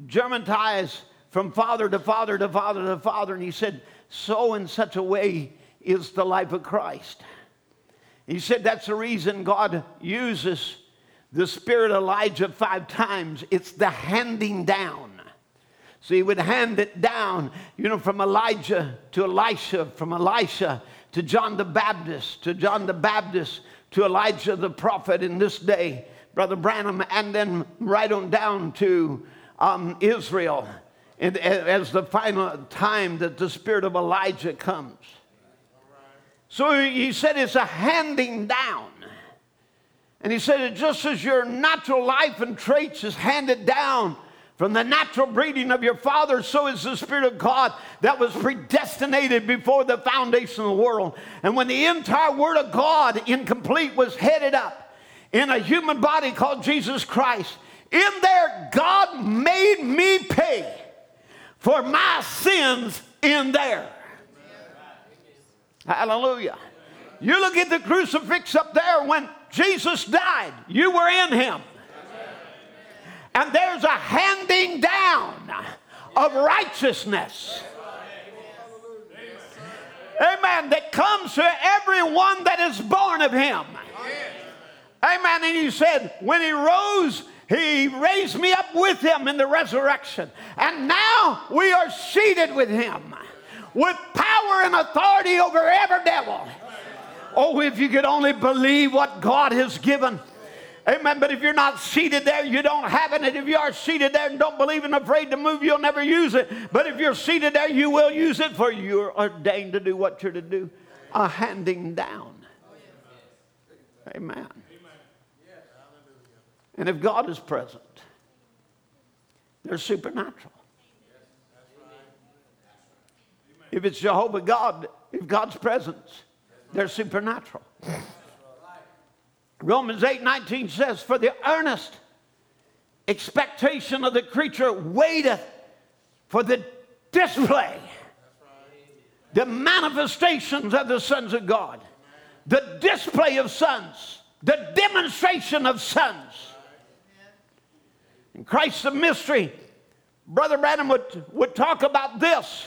germinizes from father to father to father to father. And he said, so in such a way is the life of Christ. He said that's the reason God uses the spirit of Elijah five times. It's the handing down. So he would hand it down, you know, from Elijah to Elisha, from Elisha to John the Baptist, to John the Baptist to Elijah the prophet in this day, Brother Branham, and then right on down to um, Israel and, as the final time that the spirit of Elijah comes. So he said it's a handing down. And he said, it just as your natural life and traits is handed down from the natural breeding of your father, so is the Spirit of God that was predestinated before the foundation of the world. And when the entire Word of God, incomplete, was headed up in a human body called Jesus Christ, in there, God made me pay for my sins in there. Hallelujah. You look at the crucifix up there when Jesus died, you were in Him. And there's a handing down of righteousness. Amen. That comes to everyone that is born of him. Amen. And he said, when he rose, he raised me up with him in the resurrection. And now we are seated with him with power and authority over every devil Oh, if you could only believe what God has given. Amen. But if you're not seated there, you don't have it. And if you are seated there and don't believe and afraid to move, you'll never use it. But if you're seated there, you will use it, for you're ordained to do what you're to do. A handing down. Amen. And if God is present, they're supernatural. If it's Jehovah God, if God's presence, they're supernatural. Romans 8 19 says, For the earnest expectation of the creature waiteth for the display, the manifestations of the sons of God, the display of sons, the demonstration of sons. In Christ the mystery, Brother Branham would, would talk about this.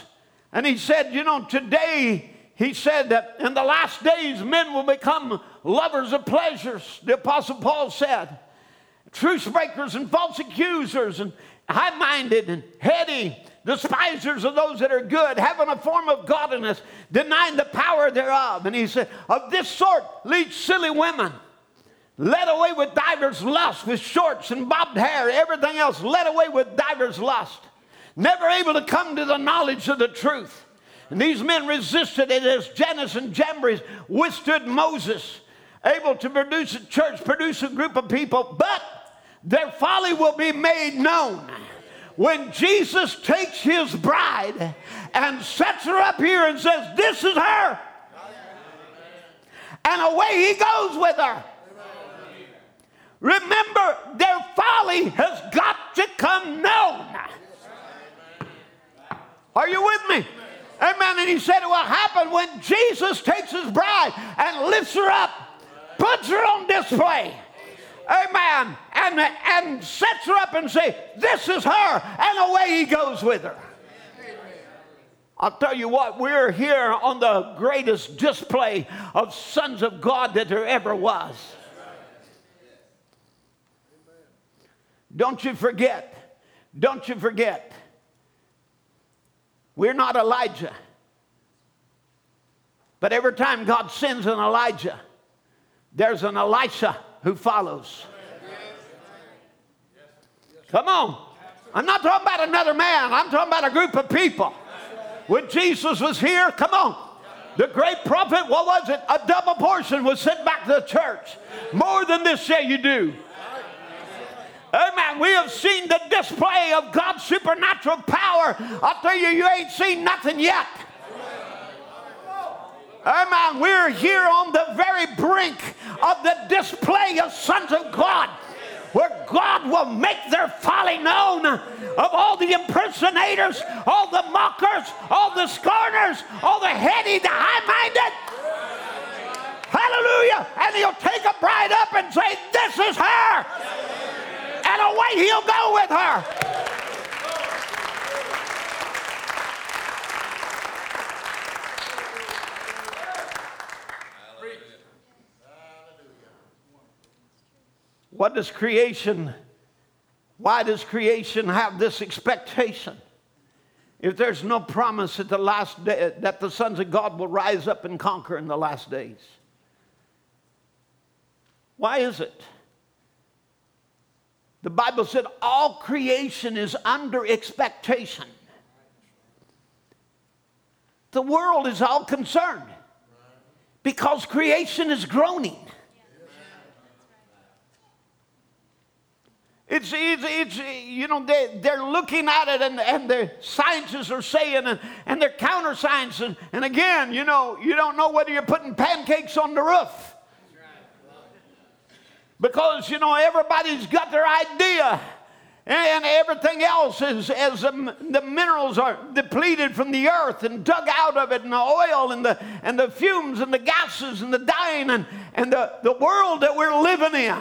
And he said, You know, today, he said that in the last days, men will become lovers of pleasures, the Apostle Paul said. Truce breakers and false accusers and high minded and heady, despisers of those that are good, having a form of godliness, denying the power thereof. And he said, Of this sort lead silly women led away with divers lust, with shorts and bobbed hair, everything else, led away with divers lust, never able to come to the knowledge of the truth. And these men resisted it as Jannes and Jambres withstood Moses, able to produce a church, produce a group of people, but their folly will be made known when Jesus takes his bride and sets her up here and says, This is her. And away he goes with her. Remember, their folly has got to come known. Are you with me? Amen. And he said it will happen when Jesus takes his bride and lifts her up, puts her on display. Amen. And, and sets her up and say, This is her. And away he goes with her. I'll tell you what, we're here on the greatest display of sons of God that there ever was. Don't you forget, don't you forget, we're not Elijah. But every time God sends an Elijah, there's an Elisha who follows. Come on. I'm not talking about another man, I'm talking about a group of people. When Jesus was here, come on. The great prophet, what was it? A double portion was sent back to the church. More than this shall you do. Amen. We have seen the display of God's supernatural power. I'll tell you, you ain't seen nothing yet. Amen. We're here on the very brink of the display of sons of God where God will make their folly known of all the impersonators, all the mockers, all the scorners, all the heady, the high minded. Hallelujah. And he'll take a bride up and say, This is her away he'll go with her. What does creation, why does creation have this expectation? If there's no promise at the last day that the sons of God will rise up and conquer in the last days. Why is it? The Bible said all creation is under expectation. The world is all concerned because creation is groaning. It's, it's, it's, you know, they, they're looking at it and, and the scientists are saying, and, and they're counter science. And, and again, you know, you don't know whether you're putting pancakes on the roof because you know everybody's got their idea. And everything else is as the, the, minerals are depleted from the earth and dug out of it and the oil and the, and the fumes and the gases and the dying and, and the, the world that we're living in.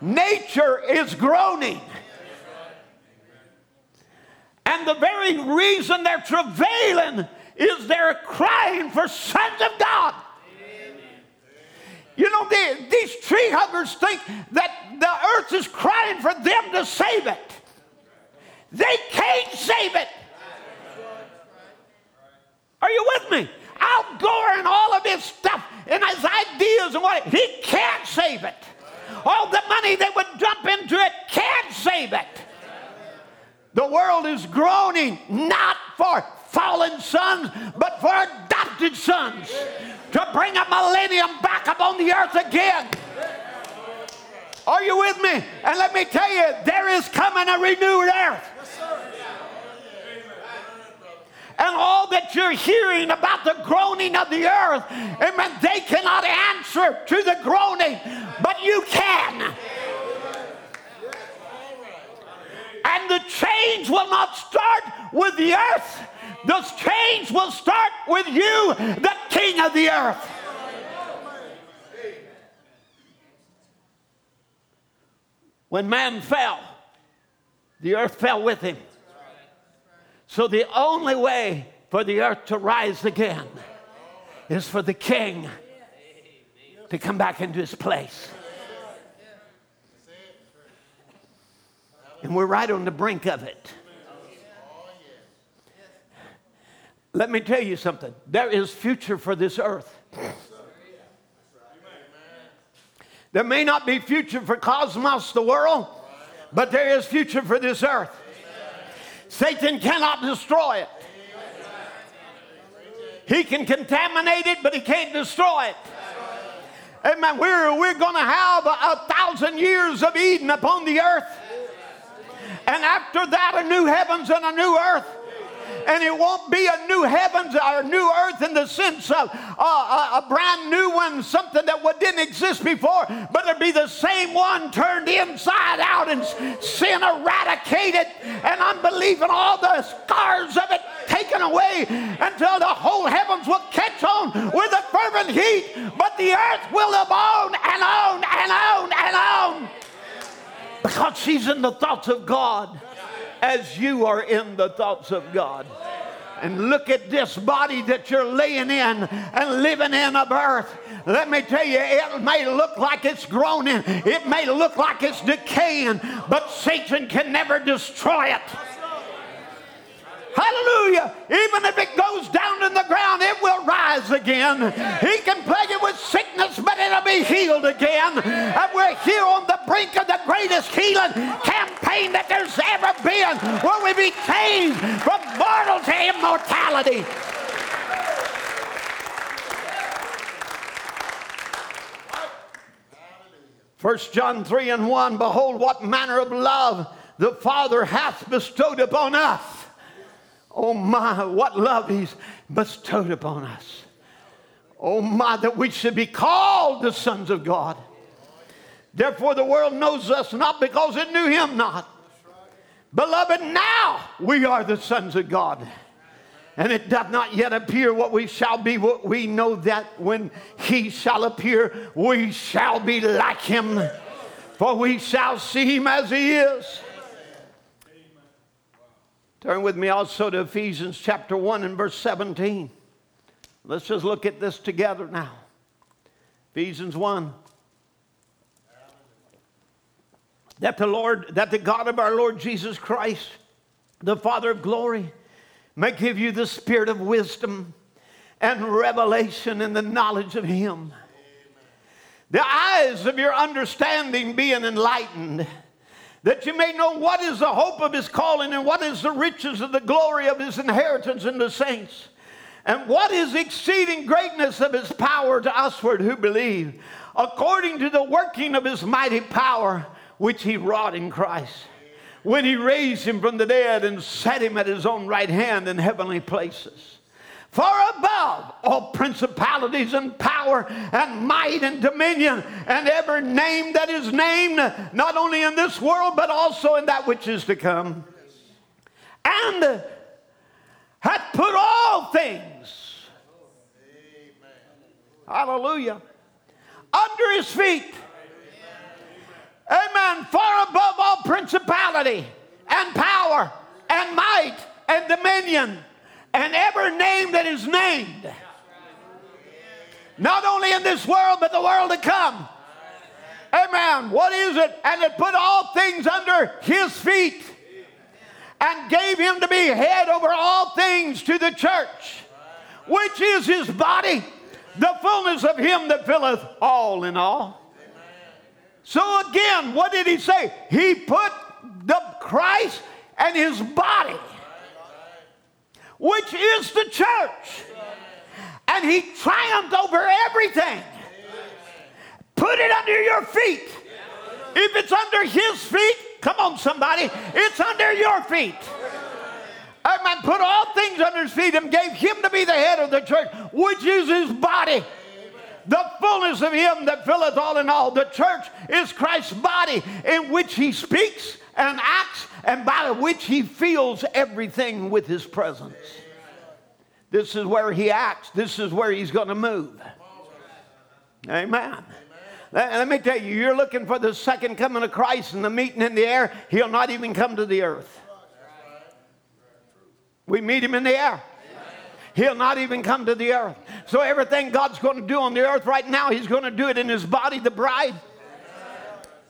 Nature is groaning. And the very reason they're travailing is they're crying for sons of god you know, they, these tree huggers think that the earth is crying for them to save it. They can't save it. Are you with me? outgoing all of his stuff and his ideas and what he can't save it. All the money they would dump into it can't save it. The world is groaning not for fallen sons, but for adopted sons to bring a millennium back upon the earth again. Are you with me? And let me tell you, there is coming a renewed earth. And all that you're hearing about the groaning of the earth, amen, they cannot answer to the groaning, but you can. And the change will not start with the earth. The change will start with you, the king of the earth. When man fell, the earth fell with him. So the only way for the earth to rise again is for the king to come back into his place. And we're right on the brink of it. Let me tell you something. There is future for this earth. There may not be future for cosmos, the world, but there is future for this earth. Satan cannot destroy it. He can contaminate it, but he can't destroy it. Amen. We're, we're going to have a, a thousand years of Eden upon the earth. And after that, a new heavens and a new earth and it won't be a new heavens or a new earth in the sense of uh, a, brand new one, something that didn't exist before, but it'll be the same one turned inside out and sin eradicated and unbelief and all the scars of it taken away until the whole heavens will catch on with a fervent heat, but the earth will live on and on and on and on. Because she's in the thoughts of God as you are in the thoughts of God. And look at this body that you're laying in and living in of earth. Let me tell you, it may look like it's groaning, it may look like it's decaying, but Satan can never destroy it. Hallelujah. Even if it goes down in the ground, it will rise again. He can plague it with sickness, but it'll be healed again. And we're here on the brink of the greatest healing campaign that there's ever been, where we be changed from mortal to immortality. First John 3 and 1 Behold, what manner of love the Father hath bestowed upon us Oh my, what love He's bestowed upon us. Oh my, that we should be called the sons of God. Therefore, the world knows us not because it knew Him not. Beloved, now we are the sons of God. And it doth not yet appear what we shall be. What we know that when He shall appear, we shall be like Him. For we shall see Him as He is. Turn with me also to Ephesians chapter 1 and verse 17. Let's just look at this together now. Ephesians 1. That the Lord, that the God of our Lord Jesus Christ, the Father of glory, may give you the spirit of wisdom and revelation in the knowledge of Him. The eyes of your understanding being enlightened that you may know what is the hope of his calling and what is the riches of the glory of his inheritance in the saints. And what is exceeding greatness of his power to usward who believe according to the working of his mighty power which he wrought in christ when he raised him from the dead and set him at his own right hand in heavenly places far above all principalities and power and might and dominion and every name that is named, not only in this world, but also in that which is to come. And hath put all things, hallelujah, under his feet. Amen. Far above all principality and power and might and dominion and every name that is named. Not only in this world, but the world to come. Amen. What is it? And it put all things under his feet and gave him to be head over all things to the church, which is his body, the fullness of him that filleth all in all. So again, what did he say? He put the Christ and his body, which is the church. And he triumphed over everything. Put it under your feet. If it's under his feet, come on, somebody, it's under your feet. Amen. Put all things under his feet and gave him to be the head of the church, which is his body. The fullness of him that filleth all in all. The church is Christ's body in which he speaks and acts and by which he fills everything with his presence. This is where he acts. This is where he's going to move. Amen. Let, me tell you, you're looking for the second coming of Christ and the meeting in the air, he'll not even come to the earth. We meet him in the air. He'll not even come to the earth. So everything God's going to do on the earth right now, he's going to do it in his body, the bride.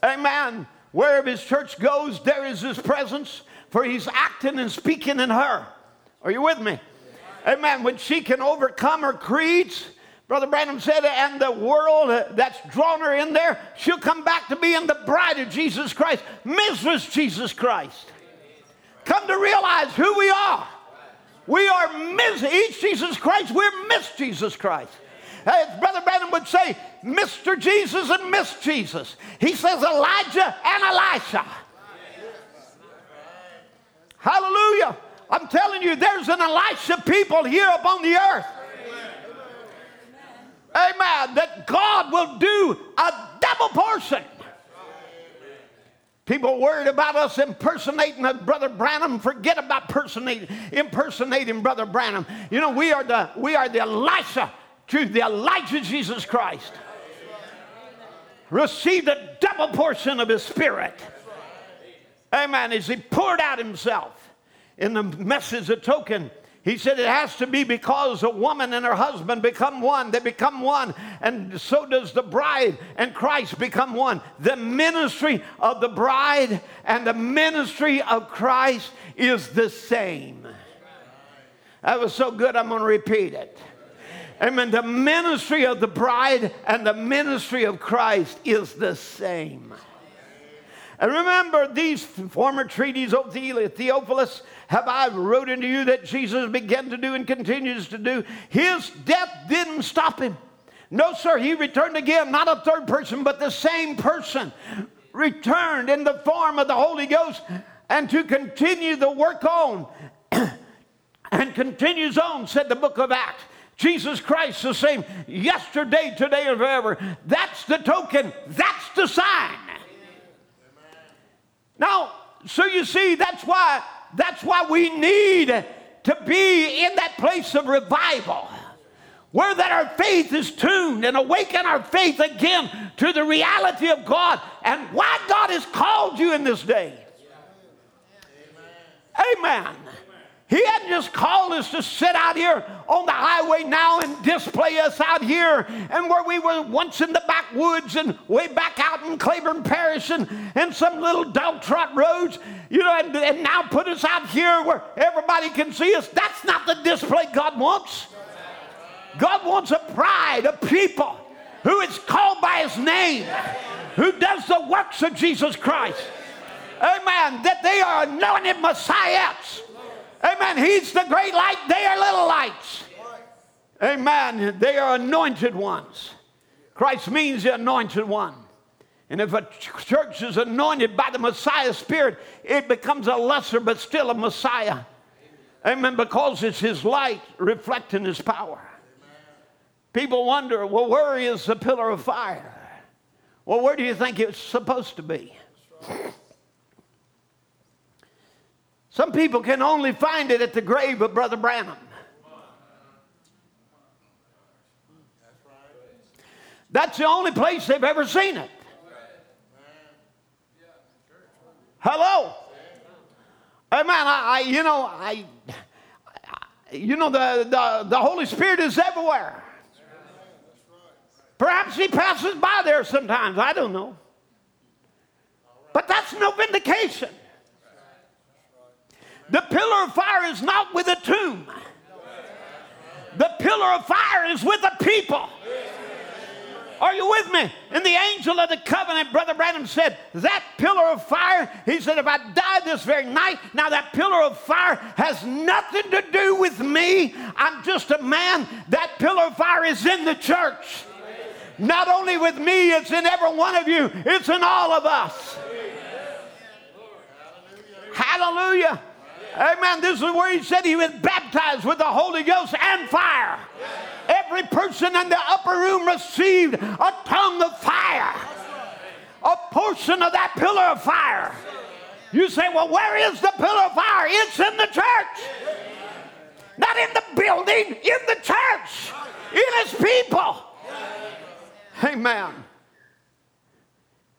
Amen. Wherever his church goes, there is his presence, for he's acting and speaking in her. Are you with me? Amen. When she can overcome her creeds, Brother Branham said, and the world that's drawn her in there, she'll come back to being the bride of Jesus Christ, Mrs. Jesus Christ. Come to realize who we are. We are Miss Jesus Christ, we're Miss Jesus Christ. As Brother Branham would say, Mr. Jesus and Miss Jesus. He says Elijah and Elisha. Hallelujah. I'm telling you, there's an Elisha people here upon the earth. Amen. That God will do a double portion. People worried about us impersonating Brother Branham. Forget about impersonating Brother Branham. You know, we are the we are the Elisha to the Elijah Jesus Christ. Received a double portion of his spirit. Amen. As he poured out himself in the message, a token. He said it has to be because a woman and her husband become one. They become one. And so does the bride and Christ become one. The ministry of the bride and the ministry of Christ is the same. That was so good, I'm going to repeat it. Amen. The ministry of the bride and the ministry of Christ is the same. And remember these former treaties, of Theophilus, have I wrote unto you that Jesus began to do and continues to do. His death didn't stop him. No, sir, he returned again, not a third person, but the same person returned in the form of the Holy Ghost and to continue the work on and continues on, said the book of Acts. Jesus Christ the same yesterday, today, and forever. That's the token. That's the sign. Now, so you see, that's why that's why we need to be in that place of revival where that our faith is tuned and awaken our faith again to the reality of God and why God has called you in this day. Amen. He hadn't just called us to sit out here on the highway now and display us out here and where we were once in the backwoods and way back out in Claiborne Parish and, and some little dog trot roads, you know, and, and now put us out here where everybody can see us. That's not the display God wants. God wants a pride, a people who is called by his name, who does the works of Jesus Christ. Amen. That they are anointed messiahs Amen. He's the great light. They are little lights. Amen. They are anointed ones. Christ means the anointed one. And if a church is anointed by the Messiah Spirit, it becomes a lesser but still a Messiah. Amen. Because it's His light reflecting His power. People wonder, well, where is the pillar of fire? Well, where do you think it's supposed to be? Some people can only find it at the grave of Brother Branham. That's the only place they've ever seen it. Hello. Amen. I, I you know, I, you know, the, the, the Holy Spirit is everywhere. Perhaps he passes by there sometimes. I don't know. But that's no vindication. The pillar of fire is not with a tomb. The pillar of fire is with the people. Are you with me? And the angel of the covenant, Brother Branham said, that pillar of fire, he said, if I die this very night, now that pillar of fire has nothing to do with me. I'm just a man. That pillar of fire is in the church. Not only with me, it's in every one of you, it's in all of us. Hallelujah. Amen. This is where he said he was baptized with the Holy Ghost and fire. Every person in the upper room received a tongue of fire, a portion of that pillar of fire. You say, well, where is the pillar of fire? It's in the church. Not in the building, in the church, in his people. Amen.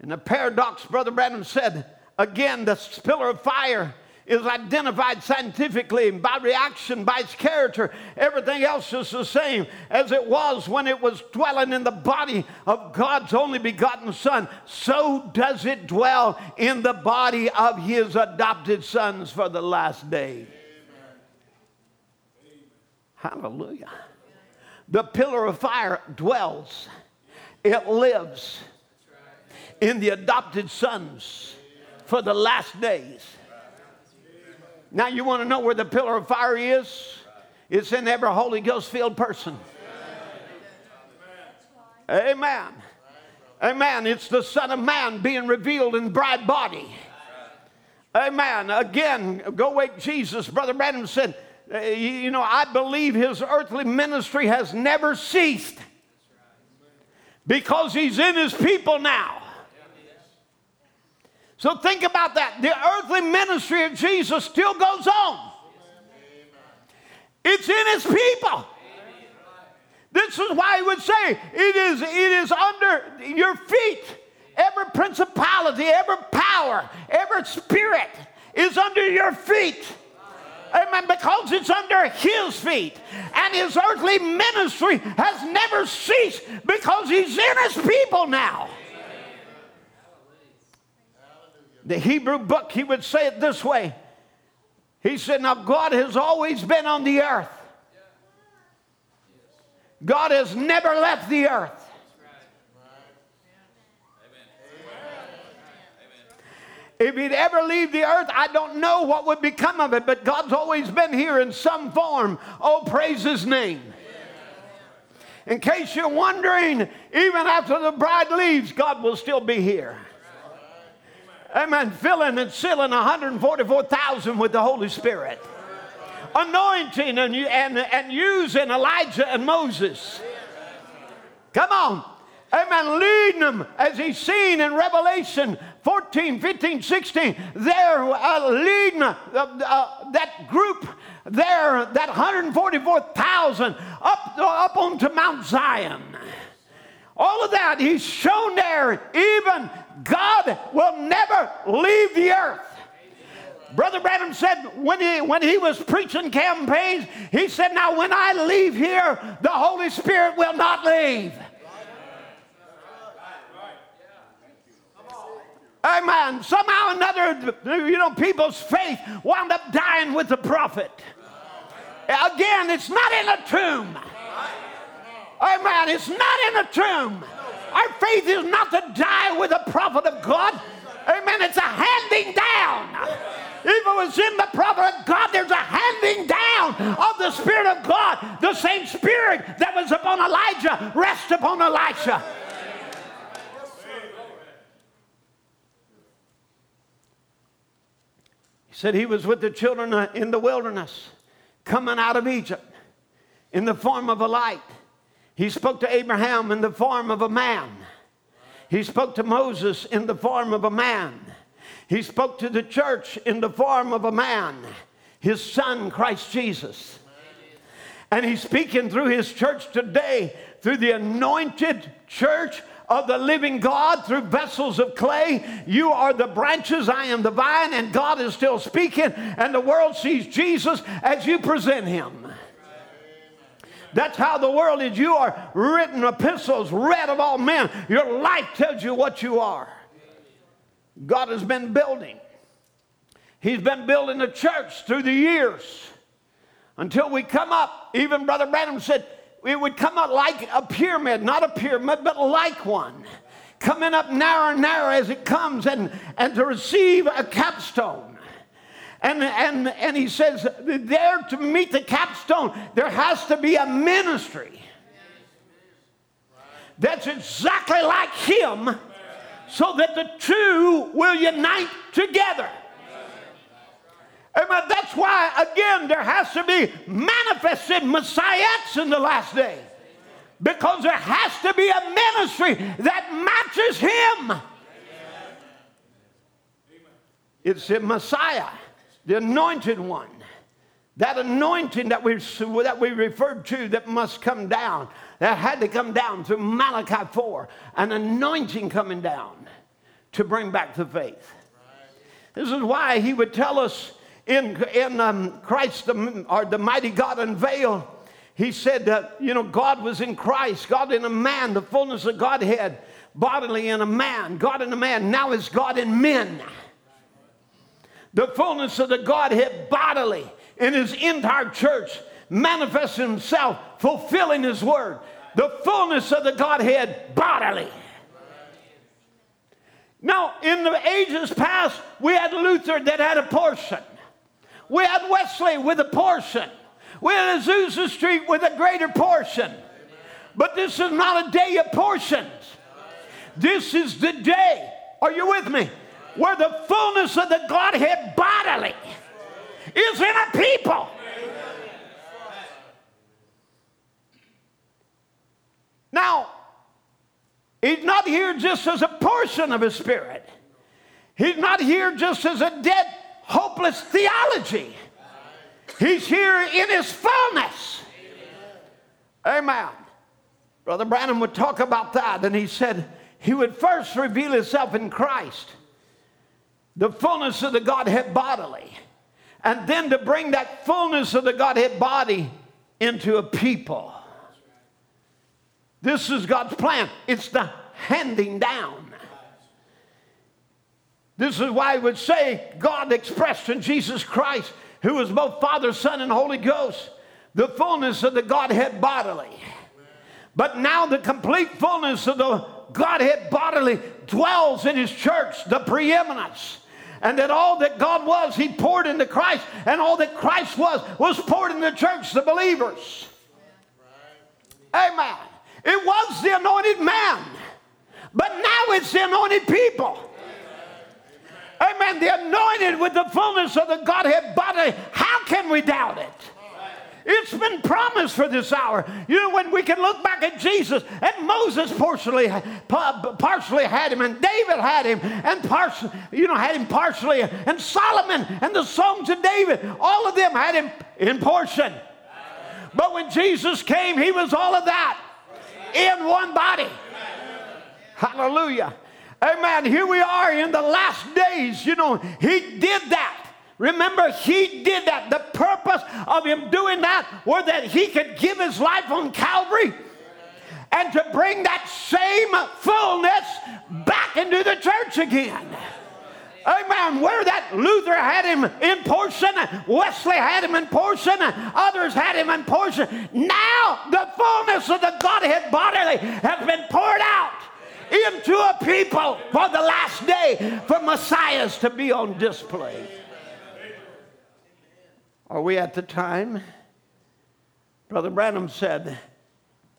And the paradox, Brother Branham said, again, the pillar of fire is identified scientifically by reaction, by its character. Everything else is the same as it was when it was dwelling in the body of God's only begotten Son. So does it dwell in the body of His adopted sons for the last day. Hallelujah. The pillar of fire dwells, it lives in the adopted sons for the last days. Now, you want to know where the pillar of fire is? It's in every Holy Ghost filled person. Amen. Amen. It's the Son of Man being revealed in bride body. Amen. Again, go wake Jesus. Brother Branham said, uh, You know, I believe his earthly ministry has never ceased because he's in his people now. So think about that. The earthly ministry of Jesus still goes on. It's in his people. This is why he would say it is, it is under your feet. Every principality, every power, every spirit is under your feet. Amen. Because it's under his feet. And his earthly ministry has never ceased because he's in his people now the Hebrew book, he would say it this way. He said, Now God has always been on the earth. God has never left the earth. If he'd ever leave the earth, I don't know what would become of it, but God's always been here in some form. Oh, praise his name. In case you're wondering, even after the bride leaves, God will still be here. Amen. Filling and sealing 144,000 with the Holy Spirit. Anointing and, and, and using Elijah and Moses. Come on. Amen. Leading them as he's seen in Revelation 14, 15, 16. They're uh, leading uh, uh, that group there, that 144,000 up, up onto Mount Zion. All of that he's shown there, even God will never leave the earth. Brother Branham said when he, when he was preaching campaigns, he said, Now, when I leave here, the Holy Spirit will not leave. Amen. Somehow or another, you know, people's faith wound up dying with the prophet. Again, it's not in a tomb. Amen. It's not in a tomb. Our faith is not to die with the prophet of God. Amen. It's a handing down. If it was in the prophet of God, there's a handing down of the Spirit of God. The same Spirit that was upon Elijah rests upon Elisha. He said he was with the children in the wilderness, coming out of Egypt in the form of a light. He spoke to Abraham in the form of a man. He spoke to Moses in the form of a man. He spoke to the church in the form of a man, his son, Christ Jesus. And he's speaking through his church today, through the anointed church of the living God through vessels of clay. You are the branches, I am the vine, and God is still speaking, and the world sees Jesus as you present him. That's how the world is. You are written epistles, read of all men. Your life tells you what you are. God has been building. He's been building the church through the years. until we come up. Even Brother Branham said it would come up like a pyramid, not a pyramid, but like one. Coming up narrow and narrow as it comes, and, and to receive a capstone. And, and, and he says, there to meet the capstone, there has to be a ministry that's exactly like him so that the two will unite together. Amen. That's why, again, there has to be manifested messiahs in the last day. Because there has to be a ministry that matches him. It's a Messiah, the anointed one. That anointing that we, that we referred to that must come down, that had to come down through Malachi 4, an anointing coming down to bring back the faith. This is why he would tell us in, in um, Christ, the, or the mighty God unveiled, he said that, you know, God was in Christ, God in a man, the fullness of Godhead, bodily in a man, God in a man. Now is God in men. The fullness of the Godhead bodily in his entire church manifests himself, fulfilling his word. The fullness of the Godhead bodily. Now, in the ages past, we had Luther that had a portion. We had Wesley with a portion. We had Azusa Street with a greater portion. But this is not a day of portions. This is the day, are you with me? Where the fullness of the Godhead bodily is in a people. Now, he's not here just as a portion of his spirit. He's not here just as a dead hopeless theology. He's here in his fullness. Amen. Brother Branham would talk about that, and he said he would first reveal himself in Christ, the fullness of the Godhead bodily, and then to bring that fullness of the Godhead body into a people. This is God's plan. It's the handing down. This is why I would say God expressed in Jesus Christ, who is both Father, Son, and Holy Ghost, the fullness of the Godhead bodily. But now the complete fullness of the Godhead bodily dwells in His church, the preeminence. And that all that God was, He poured into Christ, and all that Christ was, was poured into the church, the believers. Amen. It was the anointed man, but now it's the anointed people. Amen. The anointed with the fullness of the Godhead body. How can we doubt it? It's been promised for this hour. You know, when we can look back at Jesus, and Moses partially, partially had him, and David had him, and partially, you know, had him partially, and Solomon and the Songs of David, all of them had him in portion. But when Jesus came, he was all of that in one body. Hallelujah. Amen. Here we are in the last days. You know, he did that. Remember, he did that. The purpose of him doing that was that he could give his life on Calvary and to bring that same fullness back into the church again. Amen. Where that Luther had him in portion, Wesley had him in portion, others had him in portion. Now the fullness of the Godhead bodily has been poured out into a people for the last day for messiahs to be on display. Are we at the time? Brother Branham said,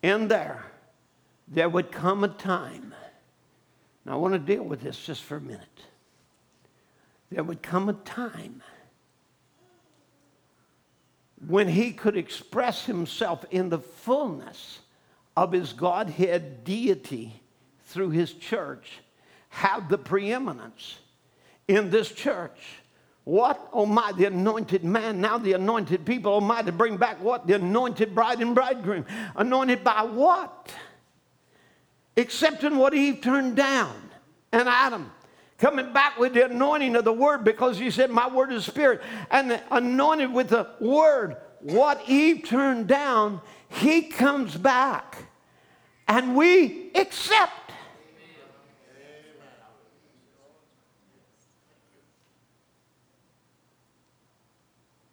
in there, there would come a time. Now, I want to deal with this just for a minute. There would come a time when he could express himself in the fullness of his Godhead deity through his church have the preeminence in this church. What? Oh my, the anointed man, now the anointed people, oh my, to bring back what? The anointed bride and bridegroom. Anointed by what? Accepting what Eve turned down and Adam. Coming back with the anointing of the word because he said, My word is spirit. And anointed with the word. What Eve turned down, he comes back. And we accept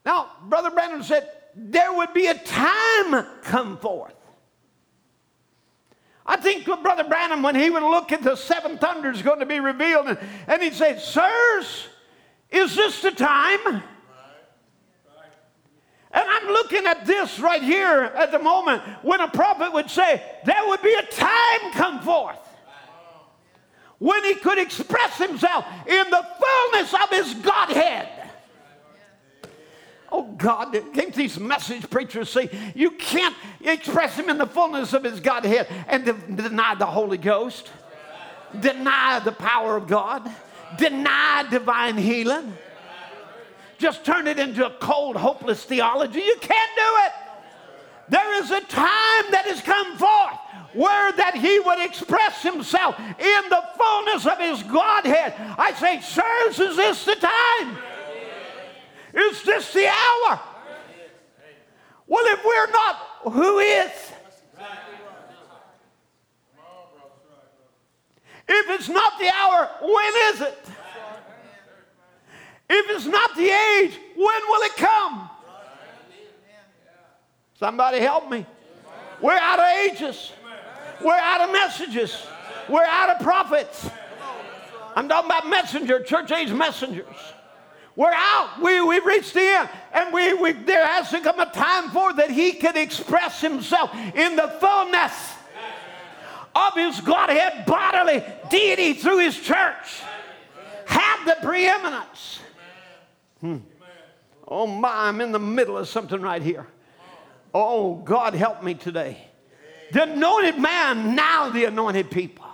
Now, Brother Branham said, there would be a time come forth. I think Brother Branham, when he would look at the seven thunders going to be revealed, and, and he'd say, Sirs, is this the time? And I'm looking at this right here at the moment when a prophet would say, There would be a time come forth when he could express himself in the fullness of his Godhead. Oh God, can't these message preachers say you can't express him in the fullness of his Godhead and de- deny the Holy Ghost, deny the power of God, deny divine healing? just turn it into a cold, hopeless theology. You can't do it. There is a time that has come forth where that he would express himself in the fullness of his Godhead. I say, sirs, is this the time? Is this the hour? Well, if we're not, who is? If it's not the hour, when is it? If it's not the age, when will it come? Somebody help me. We're out of ages. We're out of messages. We're out of prophets. I'm talking about messenger, church age messengers. We're out. We, we've reached the end. And we, we, there has to come a time for that he can express himself in the fullness of his Godhead bodily deity through his church. Have the preeminence. Hmm. Oh my, I'm in the middle of something right here. Oh, God help me today. The anointed man, now the anointed people.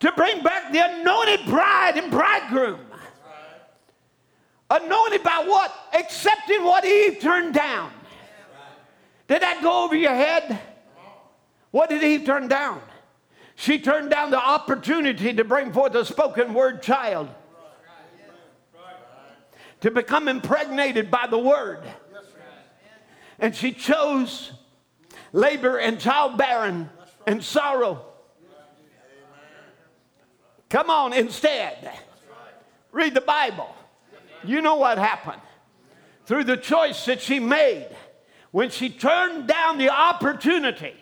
To bring back the anointed bride and bridegroom. Uh, Anointed by what? Accepting what Eve turned down. Did that go over your head? What did Eve turn down? She turned down the opportunity to bring forth a spoken word child to become impregnated by the word. And she chose labor and childbearing and sorrow. Come on, instead. Read the Bible. You know what happened. Through the choice that she made when she turned down the opportunity.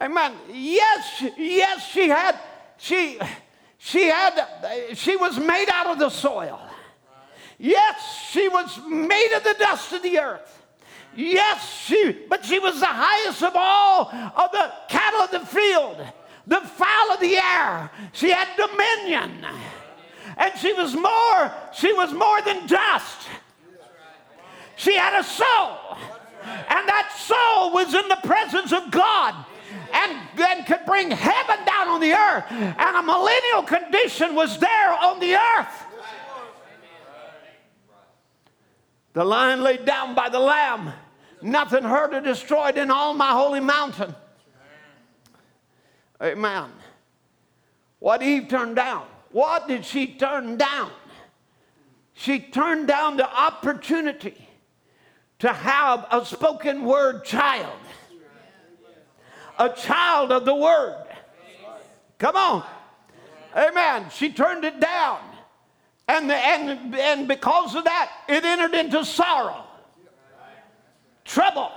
Amen. Yes, yes, she had, she, she had she was made out of the soil. Yes, she was made of the dust of the earth. Yes, she but she was the highest of all of the cattle of the field, the fowl of the air. She had dominion. And she was more, she was more than dust. She had a soul. And that soul was in the presence of God and, and could bring heaven down on the earth. And a millennial condition was there on the earth. The lion laid down by the lamb. Nothing hurt or destroyed in all my holy mountain. Amen. What Eve turned down. What did she turn down? She turned down the opportunity to have a spoken word child a child of the word. Come on. Amen. She turned it down. And, the, and, and because of that, it entered into sorrow, trouble,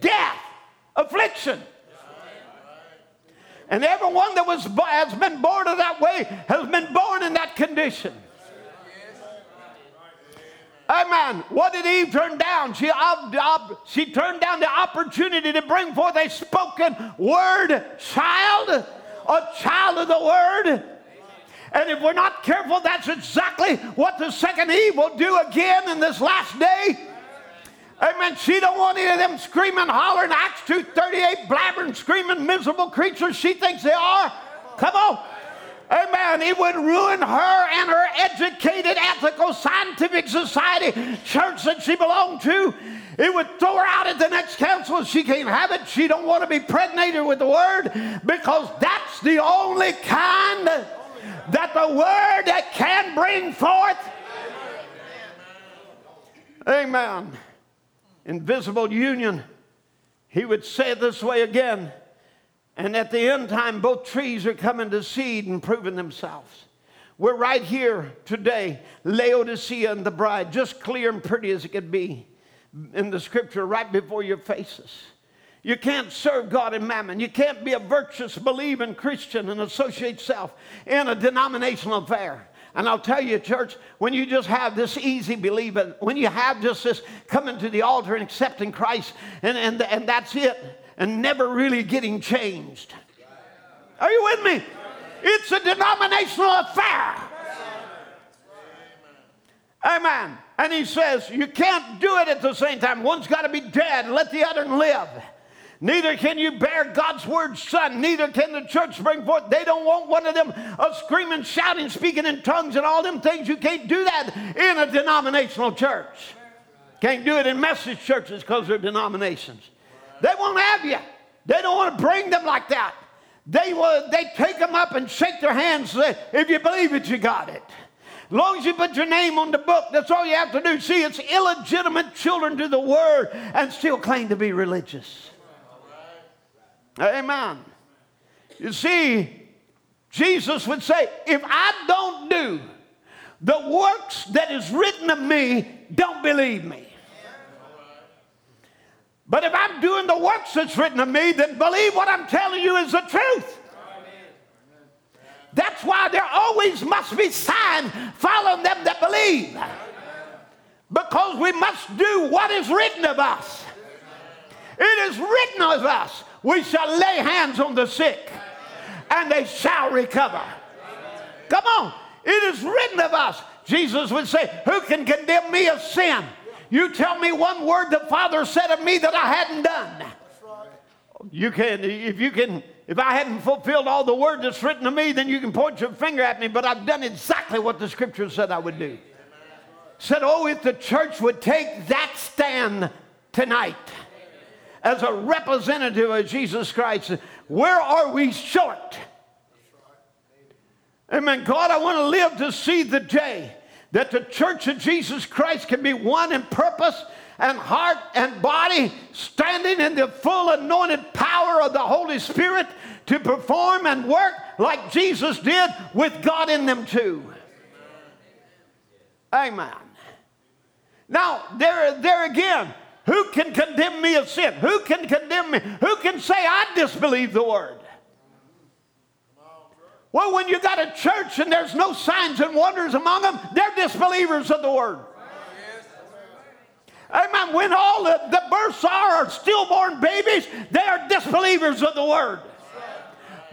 death, affliction. And everyone that was, has been born in that way has been born in that condition. Amen. What did Eve turn down? She, she turned down the opportunity to bring forth a spoken word child, a child of the word. And if we're not careful, that's exactly what the second Eve will do again in this last day. Amen. She don't want any of them screaming, hollering, Acts 2.38, blabbering, screaming, miserable creatures she thinks they are. Come on. Amen. It would ruin her and her educated, ethical, scientific society church that she belonged to. It would throw her out at the next council. She can't have it. She don't want to be pregnated with the word because that's the only kind that the word that can bring forth. Amen. Invisible union. He would say it this way again. And at the end time, both trees are coming to seed and proving themselves. We're right here today, Laodicea and the bride, just clear and pretty as it could be in the scripture right before your faces. You can't serve God and mammon. You can't be a virtuous, believing Christian and associate self in a denominational affair. And I'll tell you, church, when you just have this easy believing, when you have just this coming to the altar and accepting Christ, and, and, and that's it, and never really getting changed. Are you with me? It's a denominational affair. Amen. And he says, you can't do it at the same time. One's got to be dead, let the other live. Neither can you bear God's word, son. Neither can the church bring forth. They don't want one of them uh, screaming, shouting, speaking in tongues, and all them things. You can't do that in a denominational church. Can't do it in message churches because they're denominations. They won't have you. They don't want to bring them like that. They will. They take them up and shake their hands. Say, if you believe it, you got it. As long as you put your name on the book, that's all you have to do. See, it's illegitimate children to the word and still claim to be religious. Amen. You see, Jesus would say, if I don't do the works that is written of me, don't believe me. But if I'm doing the works that's written of me, then believe what I'm telling you is the truth. That's why there always must be signs following them that believe. Because we must do what is written of us. It is written of us we shall lay hands on the sick and they shall recover. Come on. It is written of us. Jesus would say, Who can condemn me of sin? You tell me one word the Father said of me that I hadn't done. You can, if you can, if I hadn't fulfilled all the word that's written to me, then you can point your finger at me, but I've done exactly what the scripture said I would do. Said, Oh, if the church would take that stand tonight as a representative of Jesus Christ. Where are we short? Amen. God, I want to live to see the day that the church of Jesus Christ can be one in purpose and heart and body, standing in the full anointed power of the Holy Spirit to perform and work like Jesus did with God in them too. Amen. Now, there, there again, who can condemn me of sin? Who can condemn me? Who can say I disbelieve the word? Well, when you got a church and there's no signs and wonders among them, they're disbelievers of the word. Amen. When all the, the births are, are stillborn babies, they are disbelievers of the word.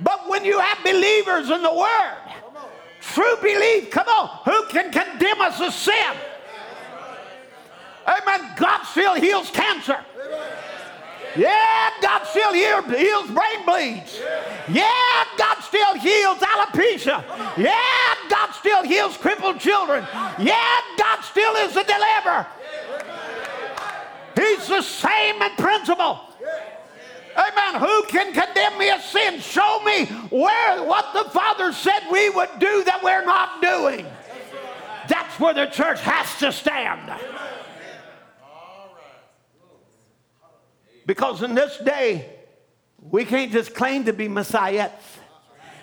But when you have believers in the word, true belief, come on, who can condemn us of sin? Amen. God still heals cancer. Yeah, God still heals, brain bleeds. Yeah, God still heals alopecia. Yeah, God still heals crippled children. Yeah, God still is a deliverer. He's the same in principle. Amen. Who can condemn me of sin? Show me where what the Father said we would do that we're not doing. That's where the church has to stand. Because in this day, we can't just claim to be messiahs.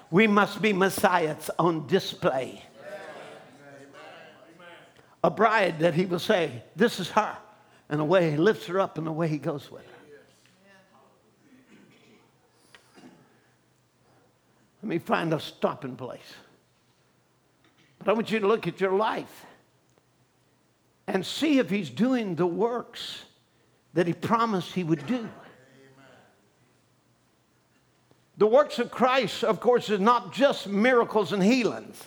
We must be messiahs on display. A bride that he will say, This is her. And the way he lifts her up and the way he goes with her. Let me find a stopping place. But I want you to look at your life and see if he's doing the works that he promised he would do. The works of Christ, of course, is not just miracles and healings.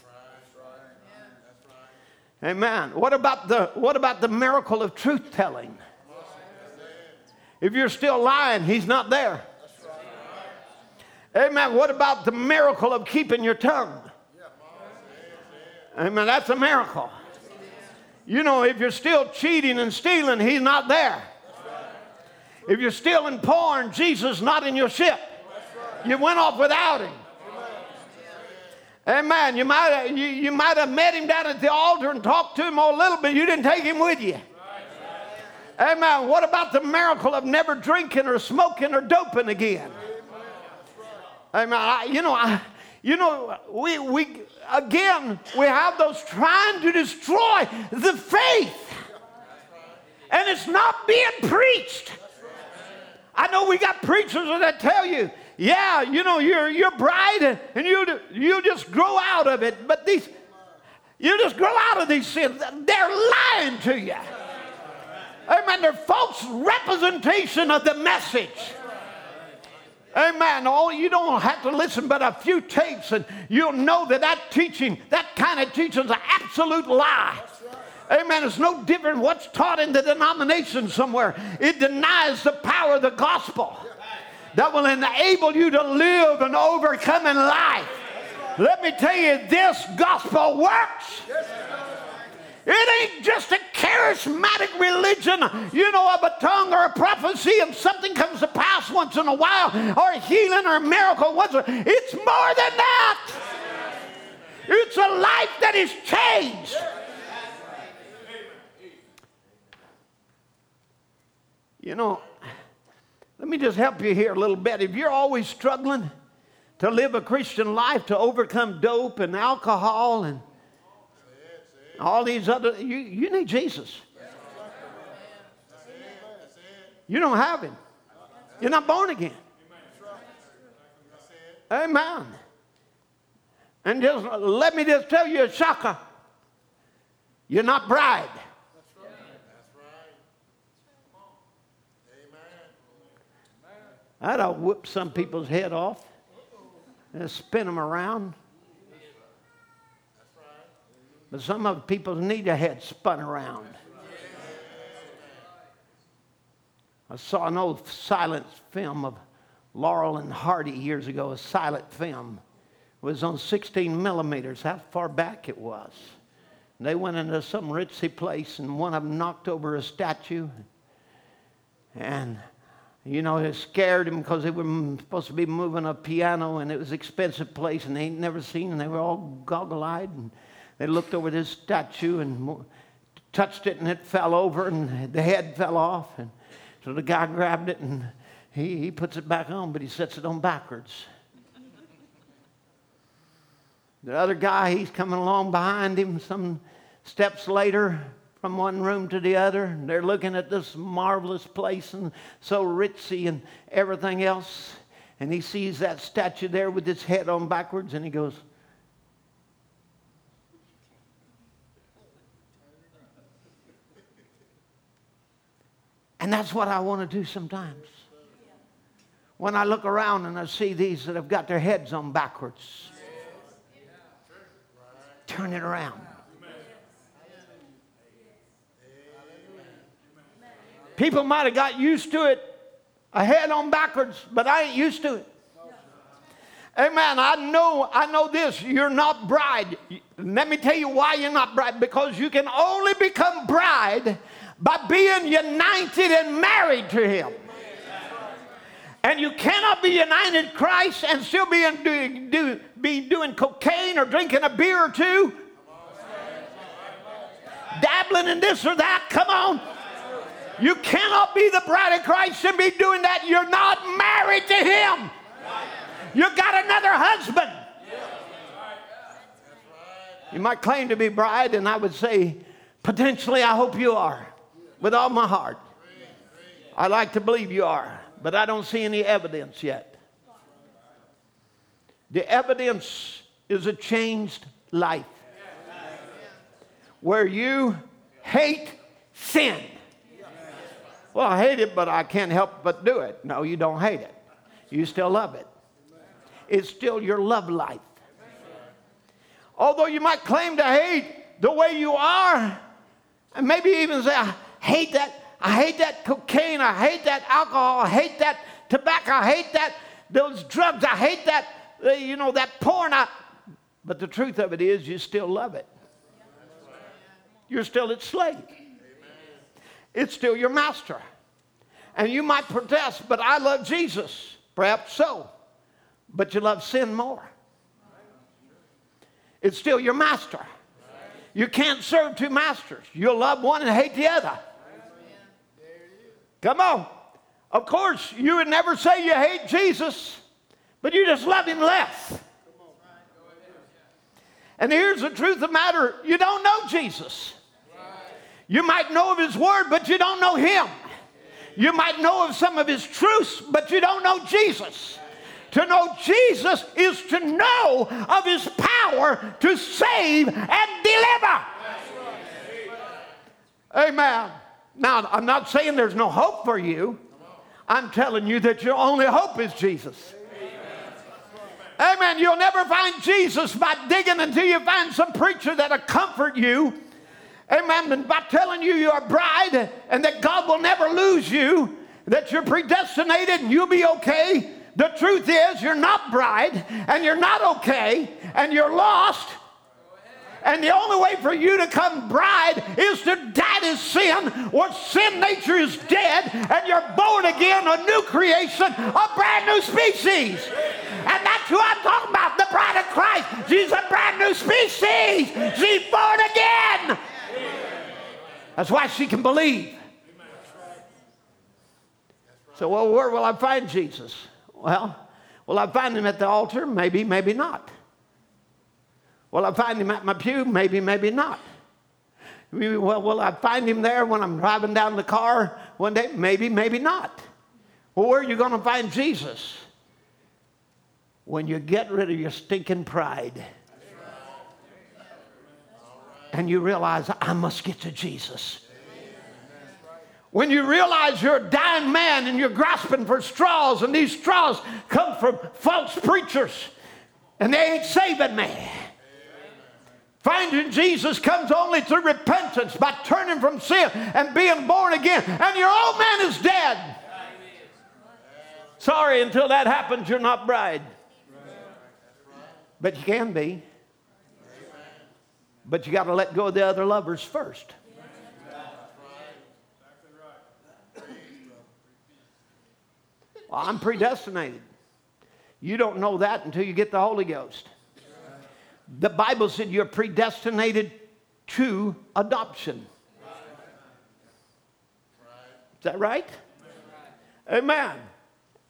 Amen. What about the what about the miracle of truth telling? If you're still lying, he's not there. Amen. What about the miracle of keeping your tongue? Amen. That's a miracle. You know, if you're still cheating and stealing, he's not there. If you're still in porn, Jesus not in your ship. You went off without him. Amen. You might, have, you, you might have met him down at the altar and talked to him a little bit. You didn't take him with you. Amen. What about the miracle of never drinking or smoking or doping again? Amen. I, you know, I, You know, we, we again, we have those trying to destroy the faith. And it's not being preached. I know we got preachers that tell you, yeah, you know, you're, you're bright and you, you just grow out of it. But these, you just grow out of these sins. They're lying to you. Amen. They're false representation of the message. Amen. All you don't have to listen but a few tapes, and you'll know that that teaching, that kind of teaching, is an absolute lie. Amen. It's no different what's taught in the denomination somewhere. It denies the power of the gospel that will enable you to live an overcoming life. Let me tell you, this gospel works. It ain't just a charismatic religion, you know, of a tongue or a prophecy and something comes to pass once in a while or a healing or a miracle. Once it's more than that. It's a life that is changed. You know, let me just help you here a little bit. If you're always struggling to live a Christian life, to overcome dope and alcohol and all these other, you, you need Jesus. You don't have him. You're not born again. Amen. And just let me just tell you a shocker. You're not bride. I'd have whipped some people's head off and spin them around. But some of the people need a head spun around. I saw an old silent film of Laurel and Hardy years ago, a silent film. It was on 16 millimeters, how far back it was. And they went into some ritzy place, and one of them knocked over a statue. And, you know, it scared him because they were supposed to be moving a piano, and it was an expensive place, and they ain't never seen, and they were all goggle eyed. And they looked over this statue and touched it, and it fell over, and the head fell off. And so the guy grabbed it, and he, he puts it back on, but he sets it on backwards. The other guy, he's coming along behind him some steps later from one room to the other. And they're looking at this marvelous place and so ritzy and everything else. And he sees that statue there with its head on backwards, and he goes, And that's what I want to do sometimes. When I look around and I see these that have got their heads on backwards, turn it around. People might have got used to it, a head on backwards, but I ain't used to it. Amen. I know, I know this. You're not bride. Let me tell you why you're not bride. Because you can only become bride by being united and married to Him. And you cannot be united Christ and still be, in, do, do, be doing cocaine or drinking a beer or two. Dabbling in this or that. Come on. You cannot be the bride of Christ and be doing that. You're not married to Him. You got another husband. You might claim to be bride, and I would say, potentially, I hope you are with all my heart. I like to believe you are, but I don't see any evidence yet. The evidence is a changed life where you hate sin. Well, I hate it, but I can't help but do it. No, you don't hate it. You still love it. It's still your love life. Although you might claim to hate the way you are, and maybe even say, I hate that. I hate that cocaine. I hate that alcohol. I hate that tobacco. I hate that those drugs. I hate that you know that porn. I, but the truth of it is, you still love it. You're still its slave. It's still your master. And you might protest, but I love Jesus. Perhaps so. But you love sin more. It's still your master. You can't serve two masters. You'll love one and hate the other. Come on. Of course, you would never say you hate Jesus, but you just love him less. And here's the truth of the matter you don't know Jesus. You might know of his word, but you don't know him. You might know of some of his truths, but you don't know Jesus. To know Jesus is to know of his power to save and deliver. Amen. Now, I'm not saying there's no hope for you. I'm telling you that your only hope is Jesus. Amen. You'll never find Jesus by digging until you find some preacher that'll comfort you. Amen. And by telling you you're a bride and that God will never lose you, that you're predestinated and you'll be okay. The truth is, you're not bride and you're not okay and you're lost. And the only way for you to come bride is to die to sin, or sin nature is dead, and you're born again, a new creation, a brand new species. And that's who I'm talking about, the bride of Christ. She's a brand new species. She's born again. That's why she can believe. So, well, where will I find Jesus? Well, will I find him at the altar? Maybe, maybe not. Will I find him at my pew? Maybe, maybe not. Well, will I find him there when I'm driving down the car one day? Maybe, maybe not. Well, where are you going to find Jesus? When you get rid of your stinking pride and you realize, I must get to Jesus. When you realize you're a dying man and you're grasping for straws, and these straws come from false preachers, and they ain't saving me. Finding Jesus comes only through repentance by turning from sin and being born again, and your old man is dead. Sorry, until that happens, you're not bride. But you can be. But you got to let go of the other lovers first. Well, I'm predestinated. You don't know that until you get the Holy Ghost. The Bible said you're predestinated to adoption. Is that right? Amen.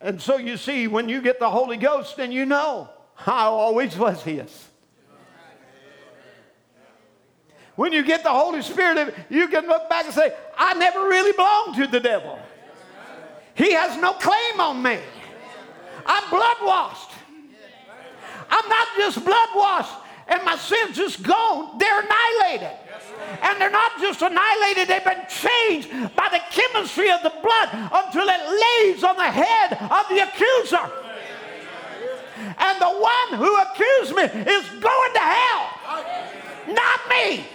And so you see, when you get the Holy Ghost, then you know I always was His. When you get the Holy Spirit, you can look back and say, I never really belonged to the devil. He has no claim on me. I'm blood washed. I'm not just blood washed and my sins just gone. They're annihilated. And they're not just annihilated, they've been changed by the chemistry of the blood until it lays on the head of the accuser. And the one who accused me is going to hell, not me.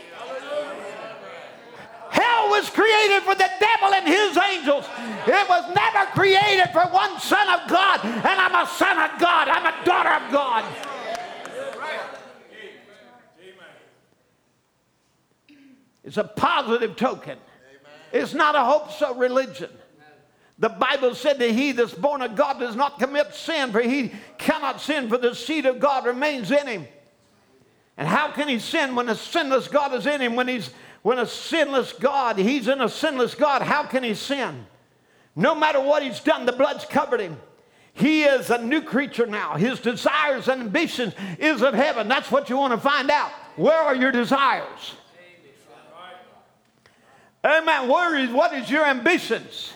Hell was created for the devil and his angels. It was never created for one son of God. And I'm a son of God. I'm a daughter of God. It's a positive token. It's not a hope so religion. The Bible said that he that's born of God does not commit sin, for he cannot sin, for the seed of God remains in him. And how can he sin when a sinless God is in him? When he's when a sinless God, he's in a sinless God, how can he sin? No matter what he's done, the blood's covered him. He is a new creature now. His desires and ambitions is of heaven. That's what you want to find out. Where are your desires? Amen. Where is, what is your ambitions?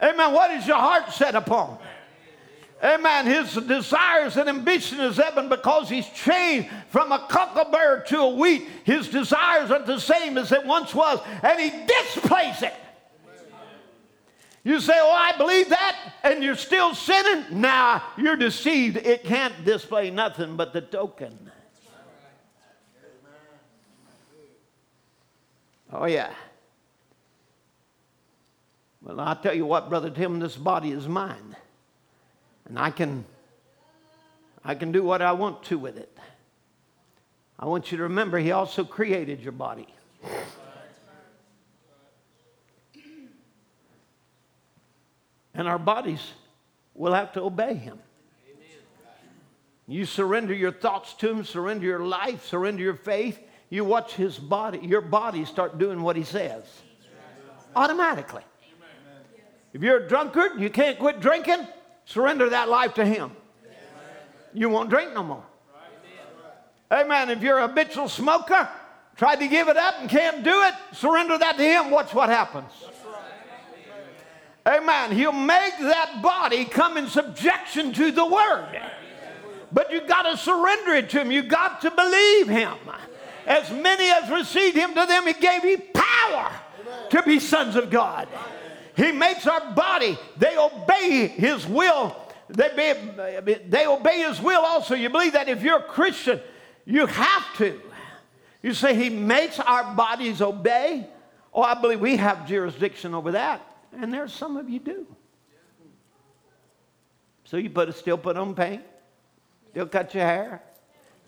Amen. What is your heart set upon? Amen. His desires and ambition is heaven because he's changed from a cocklebur to a wheat. His desires aren't the same as it once was, and he displays it. You say, Oh, I believe that, and you're still sinning? Nah, you're deceived. It can't display nothing but the token. Oh, yeah. Well, I'll tell you what, Brother Tim, this body is mine. And I can, I can do what I want to with it. I want you to remember, He also created your body. And our bodies will have to obey Him. You surrender your thoughts to Him, surrender your life, surrender your faith. You watch His body, your body start doing what He says automatically. If you're a drunkard you can't quit drinking, surrender that life to Him. You won't drink no more. Amen. If you're a habitual smoker, tried to give it up and can't do it, surrender that to Him. Watch what happens. Amen. He'll make that body come in subjection to the Word. But you got to surrender it to Him. You got to believe Him. As many as received Him, to them He gave He power to be sons of God. He makes our body, they obey His will. They, be, they obey His will also. You believe that if you're a Christian, you have to. You say He makes our bodies obey? Oh, I believe we have jurisdiction over that. And there's some of you do. So you put, still put on paint, still cut your hair,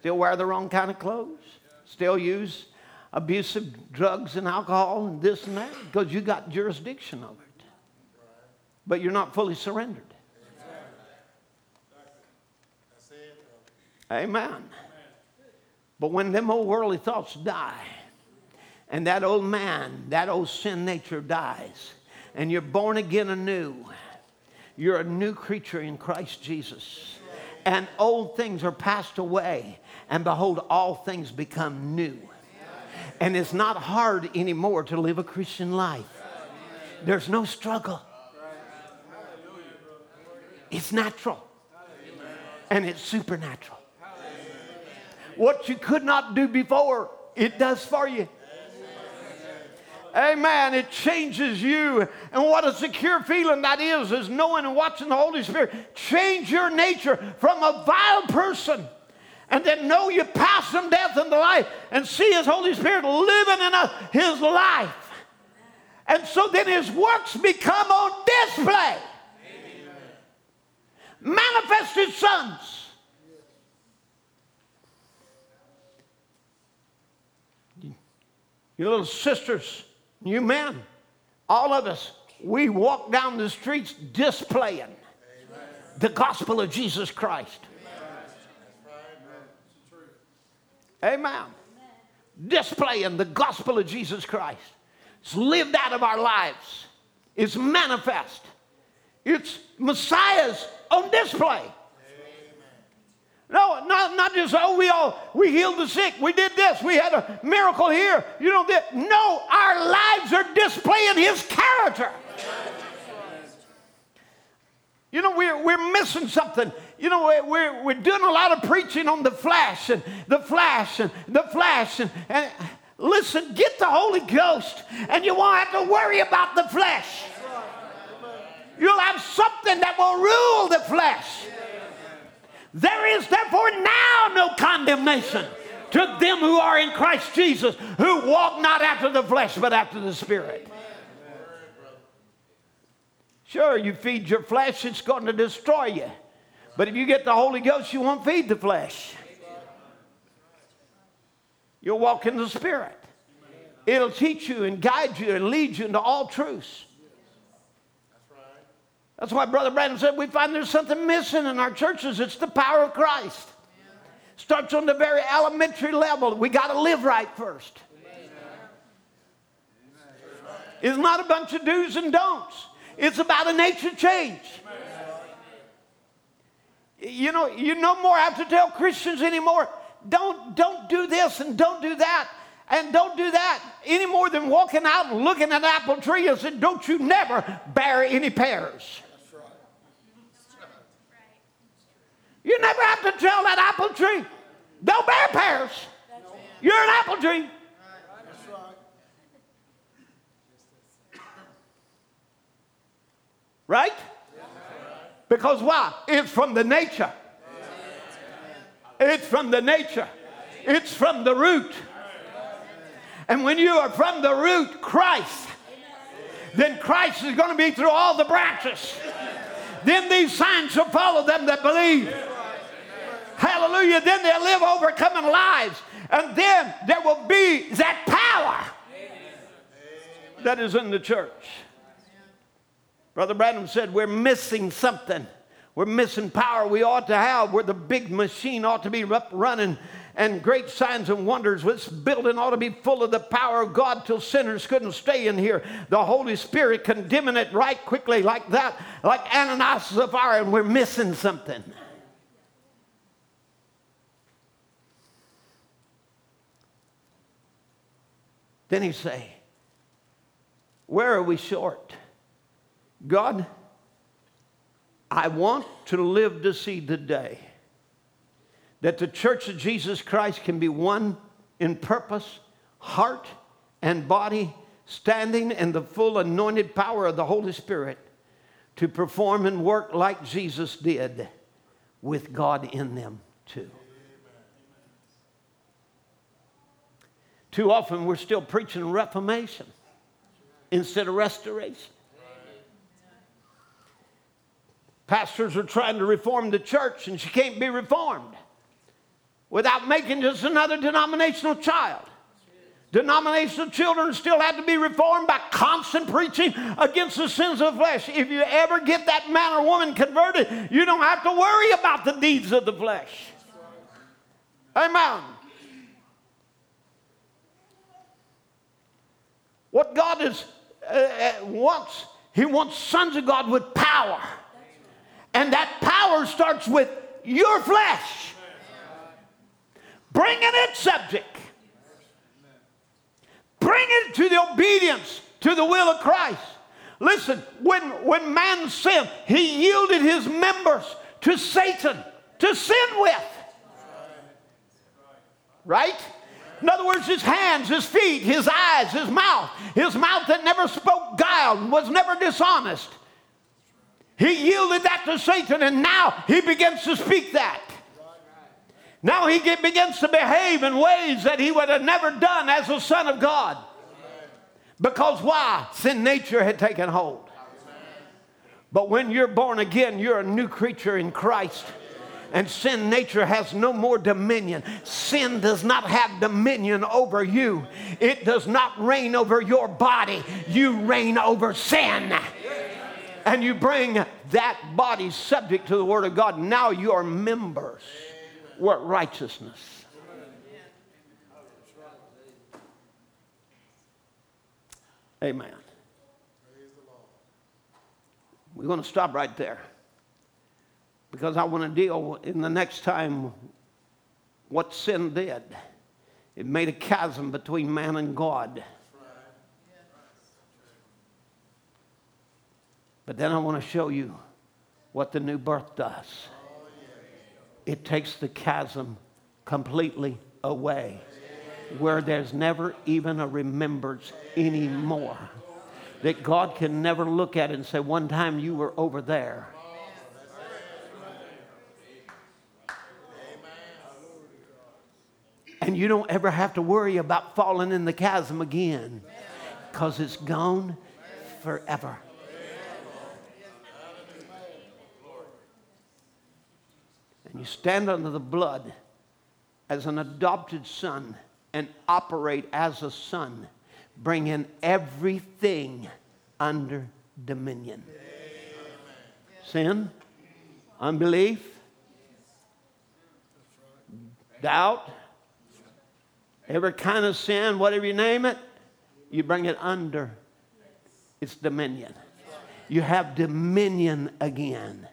still wear the wrong kind of clothes, still use abusive drugs and alcohol and this and that because you got jurisdiction over it. But you're not fully surrendered. Amen. But when them old worldly thoughts die, and that old man, that old sin nature dies, and you're born again anew, you're a new creature in Christ Jesus. And old things are passed away, and behold, all things become new. And it's not hard anymore to live a Christian life. There's no struggle. It's natural. And it's supernatural. What you could not do before, it does for you. Amen. It changes you. And what a secure feeling that is, is knowing and watching the Holy Spirit change your nature from a vile person and then know you pass from death into life and see His Holy Spirit living in a, His life. And so then His works become on display. Manifested sons. Your little sisters, you men, all of us, we walk down the streets displaying Amen. the gospel of Jesus Christ. Amen. Amen. Displaying the gospel of Jesus Christ. It's lived out of our lives. It's manifest. It's Messiah's on display. No, not, not just, oh, we all, we healed the sick. We did this. We had a miracle here. You know, that. no, our lives are displaying his character. You know, we're, we're missing something. You know, we're, we're doing a lot of preaching on the flash and the flash and the flash. And, and listen, get the Holy Ghost and you won't have to worry about the flesh. You'll have something that will rule the flesh. There is therefore now no condemnation to them who are in Christ Jesus, who walk not after the flesh, but after the Spirit. Sure, you feed your flesh, it's going to destroy you. But if you get the Holy Ghost, you won't feed the flesh. You'll walk in the Spirit. It'll teach you and guide you and lead you into all truths. That's why Brother Branham said we find there's something missing in our churches. It's the power of Christ. Starts on the very elementary level. We got to live right first. It's not a bunch of do's and don'ts. It's about a nature change. You know, you no more have to tell Christians anymore, don't, don't do this and don't do that and don't do that any more than walking out and looking at an apple tree and saying, don't you never bear any pears. You never have to tell that apple tree, don't bear pears. You're an apple tree. Right? Because why? It's from the nature. It's from the nature. It's from the root. And when you are from the root, Christ, then Christ is going to be through all the branches. Then these signs shall follow them that believe. Hallelujah. Then they'll live overcoming lives. And then there will be that power that is in the church. Brother Branham said, We're missing something. We're missing power we ought to have, where the big machine ought to be up running and great signs and wonders. This building ought to be full of the power of God till sinners couldn't stay in here. The Holy Spirit condemning it right quickly like that, like Ananias and Sapphira, and we're missing something. Then he say, Where are we short? God, I want to live to see the day that the church of Jesus Christ can be one in purpose, heart, and body, standing in the full anointed power of the Holy Spirit to perform and work like Jesus did with God in them too. Too often we're still preaching reformation instead of restoration. Pastors are trying to reform the church, and she can't be reformed without making just another denominational child. Denominational children still have to be reformed by constant preaching against the sins of the flesh. If you ever get that man or woman converted, you don't have to worry about the deeds of the flesh. Amen. What God is uh, uh wants, He wants sons of God with power. And that power starts with your flesh. Bringing it subject. Bring it to the obedience to the will of Christ. Listen, when, when man sinned, he yielded his members to Satan to sin with. Right? In other words, his hands, his feet, his eyes, his mouth, his mouth that never spoke guile, was never dishonest. He yielded that to Satan, and now he begins to speak that. Now he begins to behave in ways that he would have never done as a son of God. Because why? Sin nature had taken hold. But when you're born again, you're a new creature in Christ. And sin nature has no more dominion. Sin does not have dominion over you, it does not reign over your body. You reign over sin. And you bring that body subject to the Word of God. Now you are members work righteousness. Amen. We're going to stop right there because I want to deal in the next time what sin did. It made a chasm between man and God. But then I want to show you what the new birth does it takes the chasm completely away where there's never even a remembrance anymore. That God can never look at it and say, One time you were over there. And you don't ever have to worry about falling in the chasm again because it's gone forever. and you stand under the blood as an adopted son and operate as a son, bring in everything under dominion. Sin, unbelief, doubt, every kind of sin, whatever you name it, you bring it under its dominion. You have dominion again.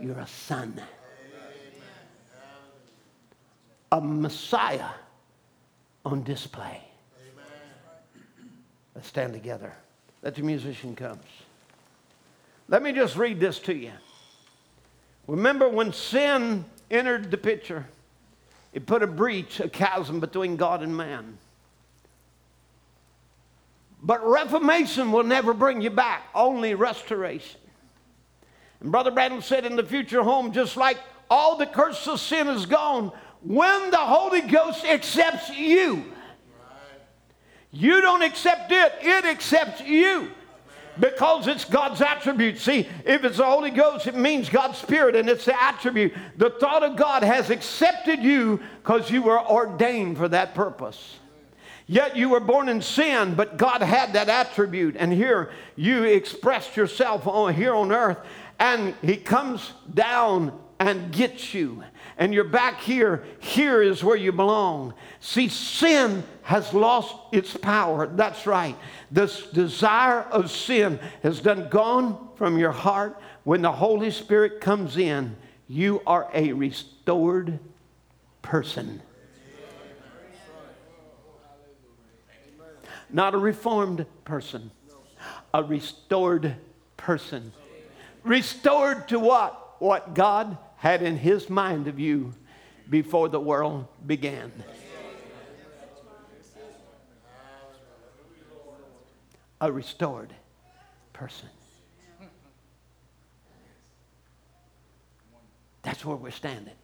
You're a son a Messiah on display. Let's stand together. Let the musician comes. Let me just read this to you. Remember when sin entered the picture, it put a breach, a chasm between God and man. But reformation will never bring you back, only restoration. And Brother Branham said in the future home, just like all the curse of sin is gone, when the Holy Ghost accepts you. You don't accept it, it accepts you because it's God's attribute. See, if it's the Holy Ghost, it means God's Spirit and it's the attribute. The thought of God has accepted you because you were ordained for that purpose. Yet you were born in sin, but God had that attribute. And here you expressed yourself on, here on earth, and He comes down and gets you and you're back here. Here is where you belong. See, sin has lost its power. That's right. This desire of sin has done gone from your heart. When the Holy Spirit comes in, you are a restored person. Not a reformed person, a restored person. Restored to what? What God had in His mind of you before the world began. A restored person. That's where we're standing.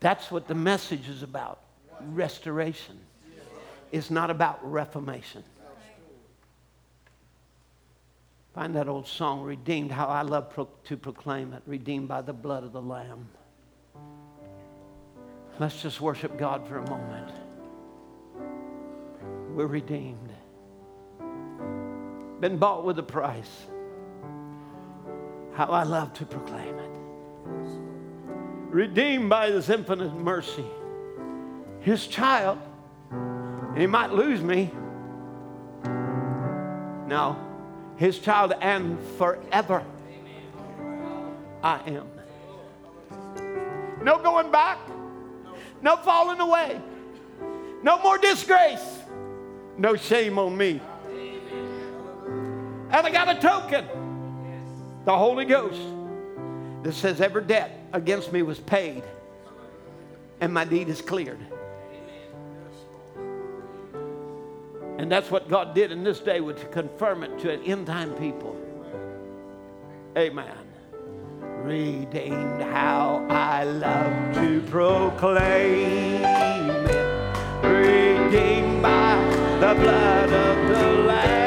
That's what the message is about restoration. It's not about reformation. Find that old song, Redeemed, how I love pro- to proclaim it, redeemed by the blood of the Lamb. Let's just worship God for a moment. We're redeemed, been bought with a price. How I love to proclaim it. Redeemed by His infinite mercy. His child. He might lose me. No his child, and forever I am. No going back, no falling away, no more disgrace, no shame on me. And I got a token, the Holy Ghost, that says every debt against me was paid and my deed is cleared. And that's what God did in this day to confirm it to an end time people. Amen. Redeemed, how I love to proclaim it. Redeemed by the blood of the Lamb.